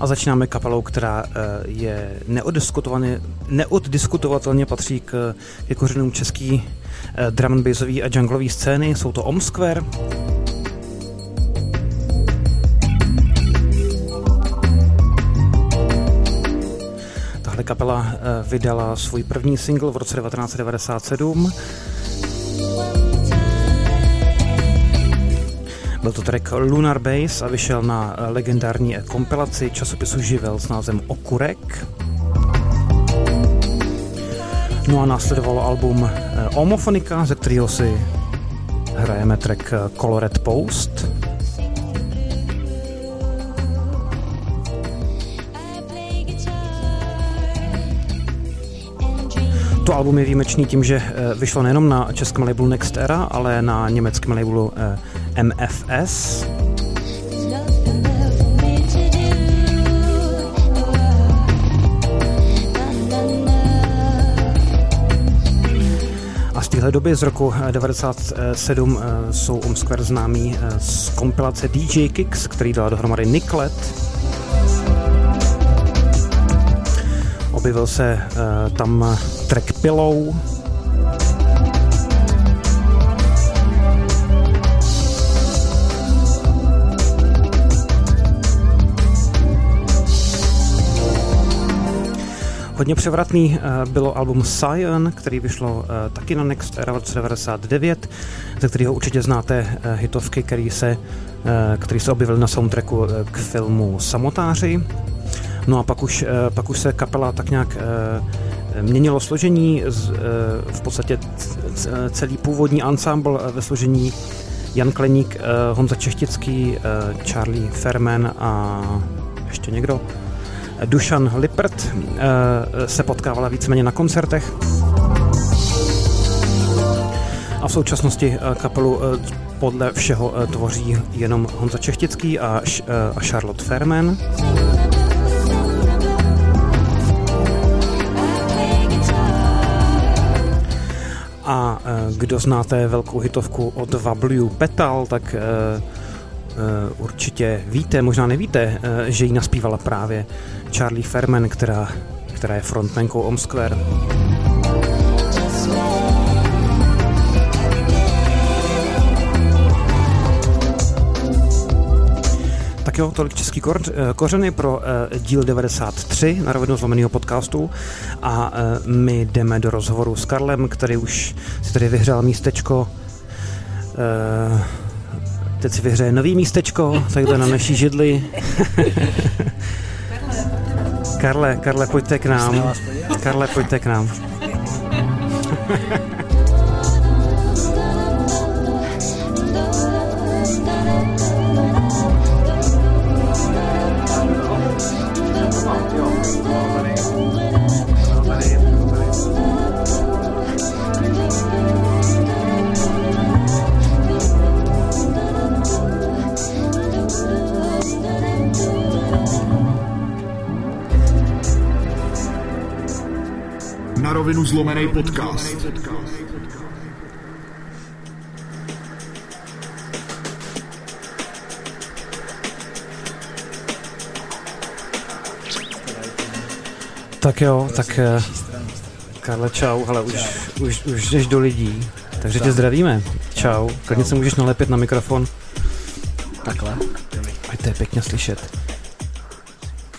A začínáme kapelou, která uh, je neoddiskutovatelně, neoddiskutovatelně patří k, ke kořenům český drum and bassový a junglový scény. Jsou to Om Square. Kapela eh, vydala svůj první single v roce 1997. Byl to track Lunar Base a vyšel na eh, legendární kompilaci časopisu Živel s názvem Okurek. No a následovalo album eh, Omofonika, ze kterého si hrajeme track eh, Colored Post. To album je výjimečný tím, že eh, vyšlo nejenom na českém labelu Next Era, ale na německém labelu eh, MFS. A z téhle doby z roku eh, 97 eh, jsou Omskver známý eh, z kompilace DJ Kicks, který dala dohromady Niklet. Objevil se eh, tam track Pillow, Hodně převratný eh, bylo album Sion, který vyšlo eh, taky na Next Era v roce 99, ze kterého určitě znáte hitovky, který se, který se objevily na soundtracku k filmu Samotáři. No a pak už, pak už se kapela tak nějak měnilo složení, v podstatě celý původní ensemble ve složení Jan Kleník, Honza Češtický, Charlie Ferman a ještě někdo, Dušan Lippert se potkávala víceméně na koncertech. A v současnosti kapelu podle všeho tvoří jenom Honza Čechtický a, a Charlotte Fairman. A kdo znáte velkou hitovku od W Petal, tak určitě víte, možná nevíte, že ji naspívala právě Charlie Ferman, která, která je frontmankou Om Square. Tak jo, tolik český kor, kořeny pro uh, díl 93 na rovinu zlomeného podcastu a uh, my jdeme do rozhovoru s Karlem, který už si tady vyhřál místečko teď si vyhřeje nový místečko, takhle na naší židli. Karle, Karle, pojďte k nám. Karle, pojďte k nám. rovinu zlomený podcast. Tak jo, tak eh, Karle, čau, hele, už, už, už jdeš do lidí, takže tě zdravíme. Čau, klidně se můžeš nalepit na mikrofon. Takhle. Ať to je pěkně slyšet.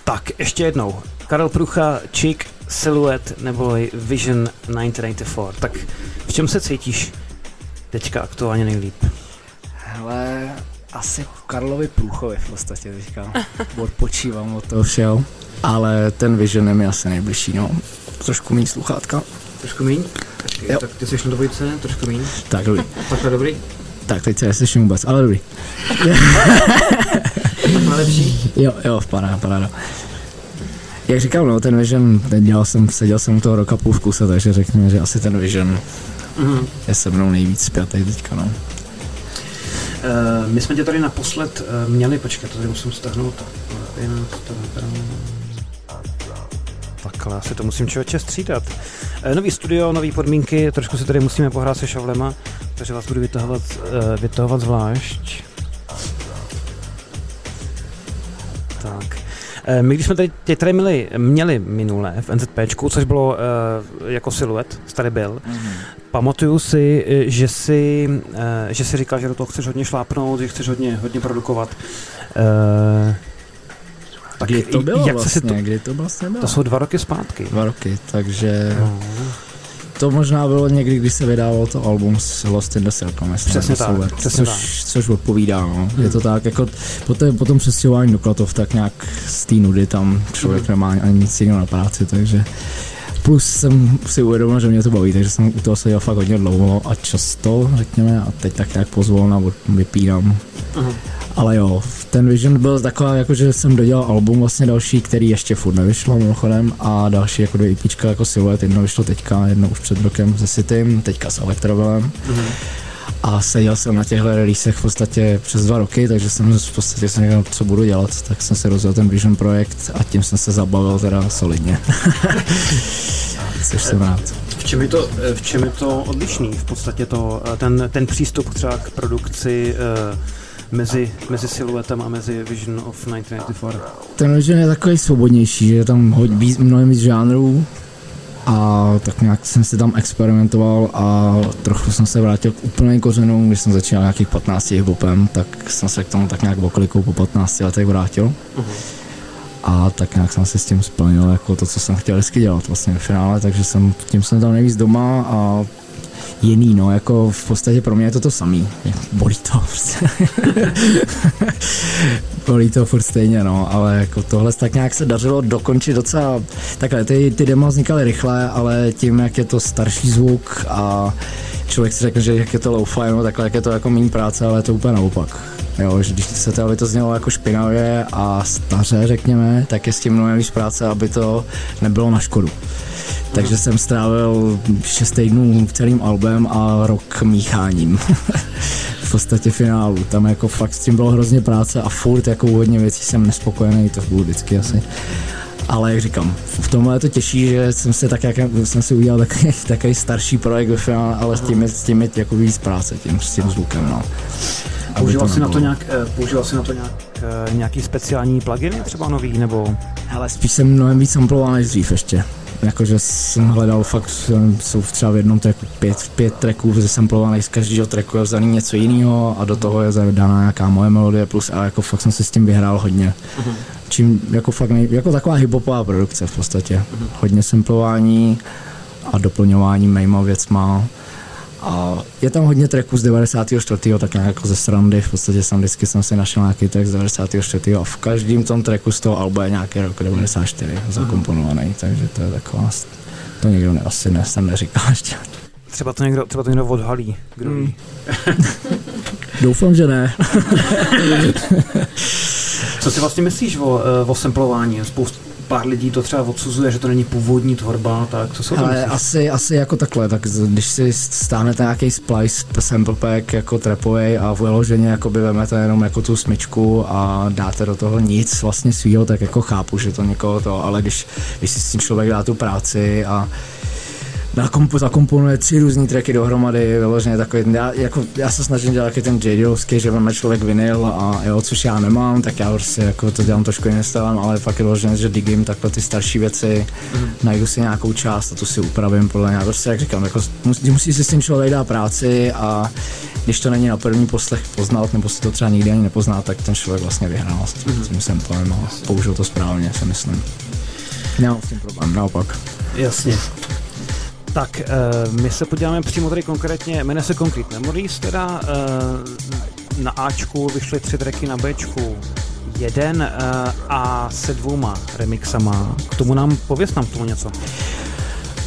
Tak, ještě jednou. Karel Prucha, Chick, Silhouette nebo Vision 1994. Tak v čem se cítíš teďka aktuálně nejlíp? Hele, asi v Karlovi Průchovi v podstatě teďka. Odpočívám od toho všeho. Ale ten Vision je mi asi nejbližší, no. Trošku méně sluchátka. Trošku míň? Počkej, Jo. tak ty jsi na dvojice, trošku míň. Tak, dobrý. Takhle dobrý? Tak, teď se neslyším vůbec, ale dobrý. Takhle lepší? Jo, jo, paráda, paráda. Jak říkám, no, ten Vision, dělal jsem, seděl jsem u toho roka půl v kuse, takže řekněme, že asi ten Vision Mhm. je se mnou nejvíc zpětej teďka, no. Uh, my jsme tě tady naposled uh, měli, počkej, to tady musím stáhnout. Uh, jinak to Takhle, asi to musím člověče střídat. Uh, nový studio, nové podmínky, trošku si tady musíme pohrát se šavlema, takže vás budu vytahovat, uh, vytahovat zvlášť. Tak. Eh, My když jsme tady, tě tady měli, měli minule v NZPčku, což bylo uh, jako siluet, tady byl, Mhm. pamatuju si, eh, že si, uh, že si říkal, že do toho chceš hodně šlápnout, že chceš hodně, hodně produkovat. Uh, tak Kdy to bylo jak vlastně, to, kdy to vlastně bylo? to jsou dva roky zpátky. Dva roky, takže No. To možná bylo někdy, když se vydávalo to album s Lost in the Circle, Přesně tak, souled, přesně což, tak. což odpovídá, no. Hmm. Je to tak, jako po, té, po tom přestěhování do Klatov, tak nějak z té nudy tam člověk Hmm. nemá ani nic jiného na práci, takže Plus jsem si uvědomil, že mě to baví, takže jsem u toho seděl fakt hodně dlouho a často, řekněme, a teď tak nějak pozvolna vypínám. Aha. Ale jo, ten Vision byl taková, jako že jsem dodělal album vlastně další, který ještě furt nevyšlo mimochodem a další jako dvě EPčka jako Silhouette, jedno vyšlo teďka, jedno už před rokem se Citym, teďka s Elektrovilem. A seděl jsem na těchto releasech v podstatě přes dva roky, takže jsem v podstatě jsem říkal, co budu dělat, tak jsem si rozjel ten Vision projekt a tím jsem se zabavil teda solidně. Což jsem rád. V čem je to, v čem je to odlišný? V podstatě to, ten, ten přístup třeba k produkci eh, mezi, mezi siluetem a mezi Vision of 1994. Ten Vision je takový svobodnější, že je tam hodně víc, mnohem víc žánrů a tak nějak jsem si tam experimentoval a trochu jsem se vrátil k úplným kořenům, když jsem začínal nějakých 15 hipopem, tak jsem se k tomu tak nějak okolikou po 15 letech vrátil. A tak nějak jsem si s tím splnil jako to, co jsem chtěl vždycky dělat vlastně v finále, takže jsem tím jsem tam nejvíc doma a jiný, no, jako v podstatě pro mě je to to samý. Bolí to prostě. Bolí to furt stejně, no, ale jako tohle tak nějak se dařilo dokončit docela, takhle, ty, ty demo vznikaly rychle, ale tím, jak je to starší zvuk a člověk si řekne, že jak je to low-fi, no takhle, jak je to jako méně práce, ale je to úplně naopak. Jo, že když se to, aby to znělo jako špinavě a staře, řekněme, tak je s tím mnohem víc práce, aby to nebylo na škodu. Takže jsem strávil 6 týdnů celým albem a rok mícháním. v podstatě finálu. Tam jako fakt s tím bylo hrozně práce a furt jako hodně věcí jsem nespokojený, to bylo vždycky asi. Ale jak říkám, v tomhle je to těžší, že jsem si tak jak jsem si udělal takový, takový starší projekt ve finále, ale s tím, je- s tím je jako víc práce, tím, s tím zvukem, no. Aby Používal jsi na to nějak, eh, používal jsi na to nějak, eh, nějaký speciální pluginy třeba nový, nebo? Ale spíš jsem mnohem víc samploval než dřív ještě. Jakože jsem hledal fakt, jsou třeba v jednom tracku pět, pět tracků zesamplovaných, z každého tracku je vzaný něco jiného a do toho je zadána nějaká moje melodie plus a jako fakt jsem si s tím vyhrál hodně. Čím jako fakt nej, jako taková hiphopová produkce v podstatě. Hodně samplování a doplňování mýma věcma. A je tam hodně tracků z 94. tak nějak jako ze srandy, v podstatě jsem vždycky jsem si našel nějaký track z 94. a v každém tom tracku z toho alba je nějaký rok 94 zakomponovaný, takže to je taková, to nikdo ne, asi ne, jsem neříkal ještě. Třeba to někdo, třeba to někdo odhalí, kdo Hmm. ví. Doufám, že ne. Co si vlastně myslíš o, eh, o samplování? Spoustu pár lidí to třeba odsuzuje, že to není původní tvorba, tak co tom Ale asi, asi jako takhle, tak když si stáhnete nějaký splice sample pack jako trapovej a vyloženě jako by vemete jenom jako tu smyčku a dáte do toho nic vlastně svýho, tak jako chápu, že to někoho to, ale když, když si s tím člověk dá tu práci a nakomp- zakomponuje tři různý tracky dohromady, vyloženě takový, já, jako, já se snažím dělat taky ten JDovský, že máme člověk vinyl a jo, což já nemám, tak já prostě jako to dělám trošku jiným stylem, ale fakt je vyloženě, že digím takhle ty starší věci, Mhm. najdu si nějakou část a tu si upravím podle mě, prostě jak říkám, jako musí, musí si s tím člověk dát práci a když to není na první poslech poznat, nebo si to třeba nikdy ani nepozná, tak ten člověk vlastně vyhrál s tím, tím samplem a použil to správně, si myslím. Nemám s tím problém, naopak. Jasně. Tak, uh, my se podíváme přímo tady konkrétně, jmenuje se Concrete Memories, teda uh, na Ačku vyšly tři tracky na Bčku, jeden uh, a se dvouma remixama. K tomu nám, pověs nám k tomu něco.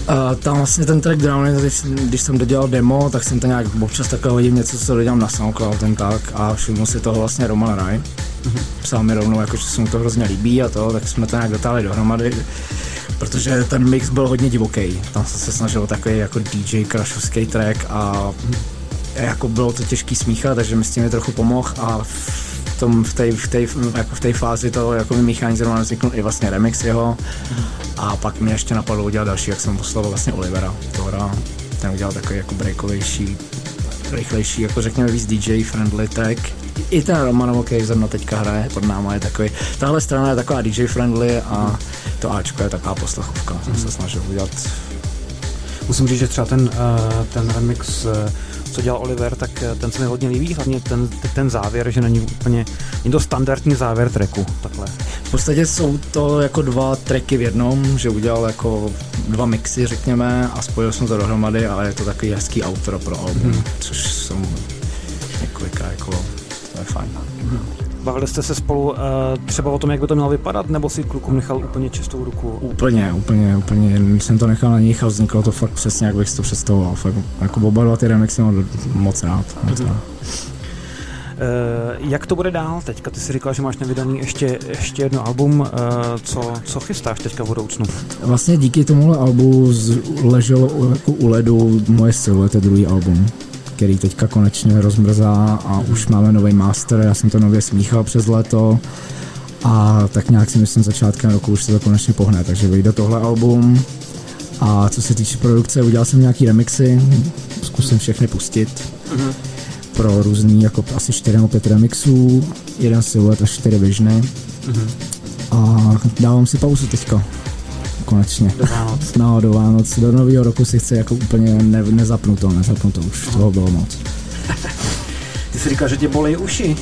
Uh, tam vlastně ten track Drowning, když, když jsem dodělal demo, tak jsem to nějak občas takhle hodím něco, co dodělám na SoundCloud, ten tak a všiml si toho vlastně Roman Raj. Psal mi rovnou, jako, že se mu to hrozně líbí a to, tak jsme to nějak dotáhli dohromady, protože ten mix byl hodně divoký. Tam jsem se snažil takový jako DJ crashovský track a jako bylo to těžký smíchat, takže mi s tím je trochu pomohl a v tom, v té, v té, jako v té fázi toho jako vymíchání zrovna vzniknul i vlastně remix jeho. A pak mě ještě napadlo udělat další, jak jsem poslal vlastně Olivera. Tora, ten udělal takový jako breakovější, rychlejší, jako řekněme víc DJ friendly track. I ten Romanov, který zrovna teďka hraje pod náma, je takový, tahle strana je taková DJ friendly a to Ačko je taková poslechovka, jsem se snažil udělat Musím říct, že třeba ten, uh, ten remix, uh, co dělal Oliver, tak eh, ten se mi hodně líbí, hlavně ten, ten závěr, že není úplně, není to standardní závěr tracku, takhle. V podstatě jsou to jako dva tracky v jednom, že udělal jako dva mixy, řekněme, a spojil jsem to dohromady a je to takový hezký outro pro album, Mhm. což jsem několika jako, to je fajn. Bavili jste se spolu uh, třeba o tom, jak by to mělo vypadat, nebo si klukům nechal úplně čistou ruku? Úplně, úplně, úplně, jsem to nechal na nich a vzniklo to fakt přesně, jak bych si to představoval. Fakt, jako oba dva ty remixy mám moc rád. Moc rád. Uh, jak to bude dál teďka? Ty jsi říkal, že máš nevydaný ještě, ještě jedno album. Uh, co, co chystáš teďka v budoucnu? Vlastně díky tomuhle albu leželo u- jako u ledu moje siluety druhý album který teďka konečně rozmrzá a už máme nový master, já jsem to nově smíchal přes léto a tak nějak si myslím začátkem roku už se to konečně pohne, takže vyjde tohle album a co se týče produkce, udělal jsem nějaký remixy, zkusím všechny pustit Mhm. pro různý, jako asi 4 nebo 5 remixů, jeden siluet a 4 vižny Mhm. a dávám si pauzu teďka. Konečně. Do Vánoc. No, do Vánoc. Do nového roku si chci jako úplně ne, nezapnu to, nezapnu to už. Toho bylo moc. Ty jsi říkal, že tě bolí uši.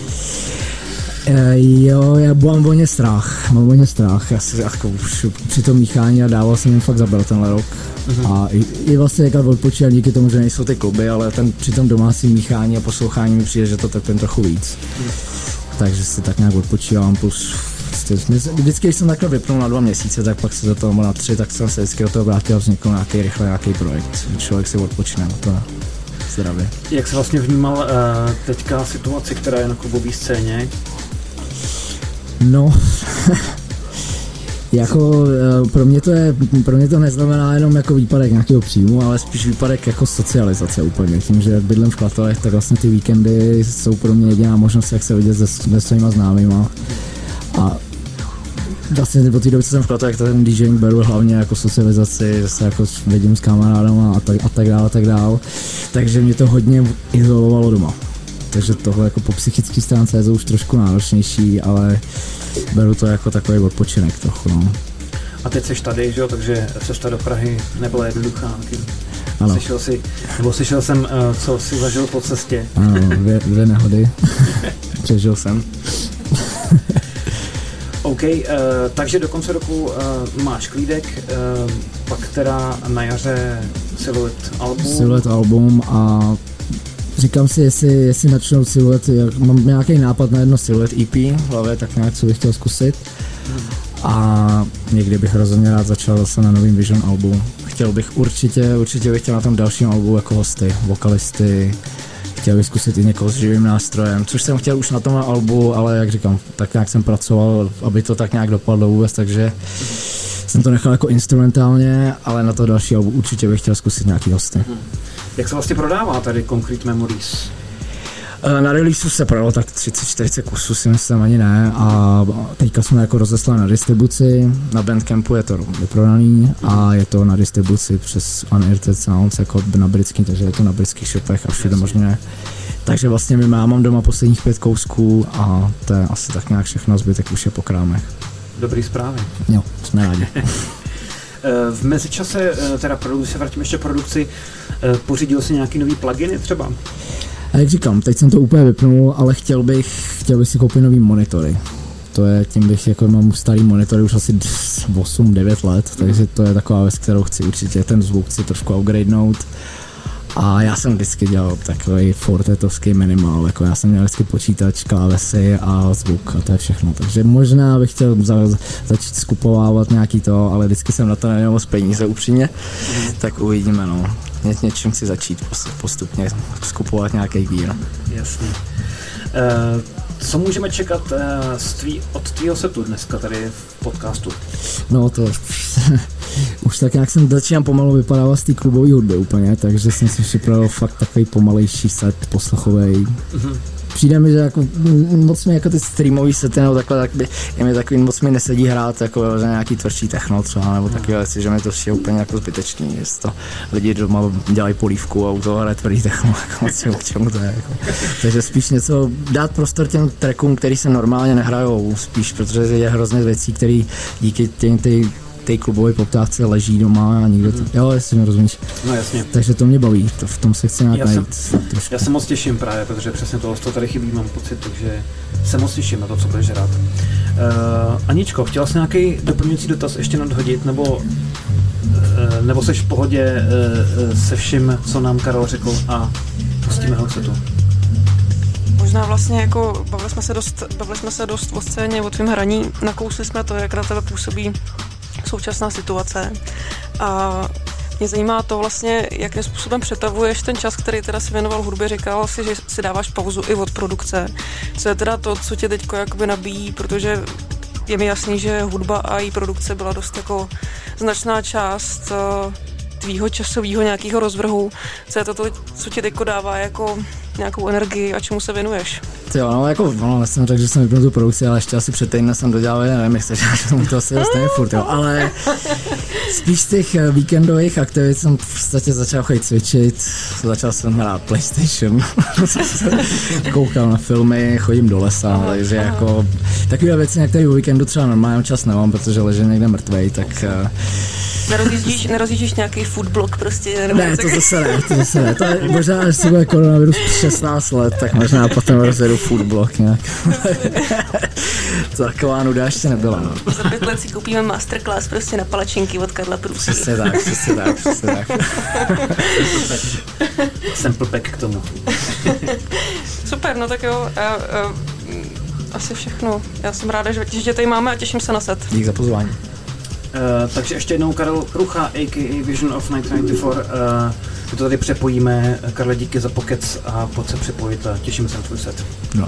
E, jo, já mám hodně strach, mám hodně strach, já si jako už při tom míchání a dával jsem jim fakt zabral tenhle rok. Mhm. A i, i vlastně jak odpočíval díky tomu, že nejsou ty kluby, ale ten při tom domácím míchání a poslouchání mi přijde, že to tak ten trochu víc. Takže si tak nějak odpočívám, plus vždycky, když jsem takhle vypnul na dva měsíce, tak pak se do toho na tři, tak jsem se vždycky do toho vrátil a vznikl nějaký rychle nějaký projekt. Člověk si odpočine na to zdravě. Jak jsi vlastně vnímal uh, teďka situaci, která je na klubové scéně? No, jako eh, pro mě to je, pro mě to neznamená jenom jako výpadek nějakého příjmu, ale spíš výpadek jako socializace úplně. Tím, že bydlím v Klatovech, tak vlastně ty víkendy jsou pro mě jediná možnost, jak se vidět se, se svýma známýma. A vlastně po té době, co jsem v tak ten DJing beru hlavně jako socializaci, se jako vidím s kamarádama a tak, a tak dále, a tak dále. Takže mě to hodně izolovalo doma. Takže tohle jako po psychické stránce je to už trošku náročnější, ale beru to jako takový odpočinek trochu, no. A teď jsi tady, že jo, takže cesta do Prahy nebyla jednoduchá. Ano. Slyšel jsi, nebo slyšel jsem, uh, co jsi zažil po cestě. Ano, dvě, dvě nehody. Přežil jsem. OK, uh, takže do konce roku uh, máš klídek, uh, pak teda na jaře Silhouette album. Silhouette album a říkám si, jestli, jestli načnou jak, mám nějaký nápad na jedno Silhouette EP v hlavě, tak nějak co bych chtěl zkusit. A někdy bych rozhodně rád začal zase na novým Vision albu. Chtěl bych určitě, určitě bych chtěl na tom dalším albu jako hosty, vokalisty, chtěl bych zkusit i někoho s živým nástrojem, což jsem chtěl už na tom albu, ale jak říkám, tak nějak jsem pracoval, aby to tak nějak dopadlo vůbec, takže jsem to nechal jako instrumentálně, ale na to další albu určitě bych chtěl zkusit nějaký hosty. Jak se vlastně prodává tady Concrete Memories? Eh, Na releaseu se prodalo tak 30-40 kusů, si myslím ani ne. A teďka jsme jako rozeslali na distribuci, na Bandcampu je to vyprodaný a je to na distribuci přes Unearthed Sounds jako na britský, takže je to na britských shopech a všude možně. Takže vlastně my má- mám doma posledních pět kousků a to je asi tak nějak všechno, zbytek už je po krámech. Dobrý zprávy. Jo, jsme rádi. Eh, V mezičase, eh, teda produ- když se vrátím ještě k produkci, pořídil si nějaký nový pluginy třeba? A jak říkám, teď jsem to úplně vypnul, ale chtěl bych, chtěl bych si koupit nový monitory. To je, tím bych, jako mám starý monitory už asi 8-9 let, takže to je taková věc, kterou chci určitě, ten zvuk chci trošku upgradenout. A já jsem vždycky dělal takový fortetovský minimál, jako já jsem měl vždycky počítač, klávesy a zvuk a to je všechno. Takže možná bych chtěl za, začít skupovávat nějaký to, ale vždycky jsem na to neměl moc peníze upřímně, tak uvidíme no. Ně, něčím si začít pos- postupně skupovat nějaký gear. Jasně. Eh, co můžeme čekat eh, z tvý, od tvýho setu dneska tady v podcastu? No to už tak nějak jsem začínám pomalu vypadávat z té klubové hudby úplně, takže jsem si připravil fakt takový pomalejší set poslechový. Mhm. Přijde mi, že jako moc mi jako ty streamový sety nebo takhle, tak by, je mi takový moc mi nesedí hrát jako za nějaký tvrdší techno třeba, nebo takové věci, že mi to přijde úplně jako zbytečný, že to lidi doma dělají polívku a u toho hraje tvrdý techno, jako moc k čemu to je. Jako. Takže spíš něco, dát prostor těm trackům, který se normálně nehrajou, spíš, protože je hrozně věcí, které díky těm ty té klubové poptávce leží doma a nikdo to, jo, jestli mi rozumíš. No jasně. Takže to mě baví, to, v tom se chci nějak Já jsem, najít trošku. já se moc těším právě, protože přesně tohle to tady chybí, mám pocit, takže se moc těším na to, co budeš rád. Uh, Aničko, chtěla jsi nějaký doplňující dotaz ještě nadhodit, nebo, uh, nebo seš v pohodě uh, se vším, co nám Karel řekl a pustíme ho setu? možná vlastně jako bavili jsme se dost, bavili jsme se dost o scéně, o tvém hraní, nakousli jsme to, jak na tebe působí současná situace a mě zajímá to vlastně, jakým způsobem přetavuješ ten čas, který teda si věnoval hudbě. Říkal si, že si dáváš pauzu i od produkce. Co je teda to, co tě teď jakoby nabíjí, protože je mi jasný, že hudba a její produkce byla dost jako značná část eh, tvýho časového nějakého rozvrhu. Co je to, to co ti teď dává jako nějakou energii a čemu se věnuješ? Ty jo, no jako, no, jsem řekl, že jsem vypnul tu produkci, ale ještě asi před týdnem jsem dodělal jeden remix, takže že tomu to asi dostane furt, jo. Ale spíš z těch eh, víkendových aktivit jsem v podstatě začal chodit cvičit, začal jsem hrát PlayStation, koukal na filmy, chodím do lesa, takže jako takové věci, na které o víkendu třeba normálně čas nemám, protože ležím někde mrtvej, tak eh, Nerozjíždíš, nerozjíždíš nějaký food blog prostě? Ne, něco to zase ne, to zase ne. To je, možná, až si bude koronavirus 16 let, tak možná potom rozjedu food blog nějak. taková nuda ještě nebyla, no. Za pět let si koupíme masterclass prostě na palačinky od Karla Prusy. Přesně tak, přesně tak, přesně tak. Sample pack k tomu. Super, no tak jo, a, a, mm, asi všechno. Já jsem ráda, že, že tě tady máme a těším se na set. Dík za pozvání. Uh, takže ještě jednou Karel Prucha, a.k.a. Vision of 1994. Uh, my to tady přepojíme. Karle, díky za pokec a pojď se připojit a těším se na tvůj set. No.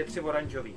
Dvě, tři oranžový.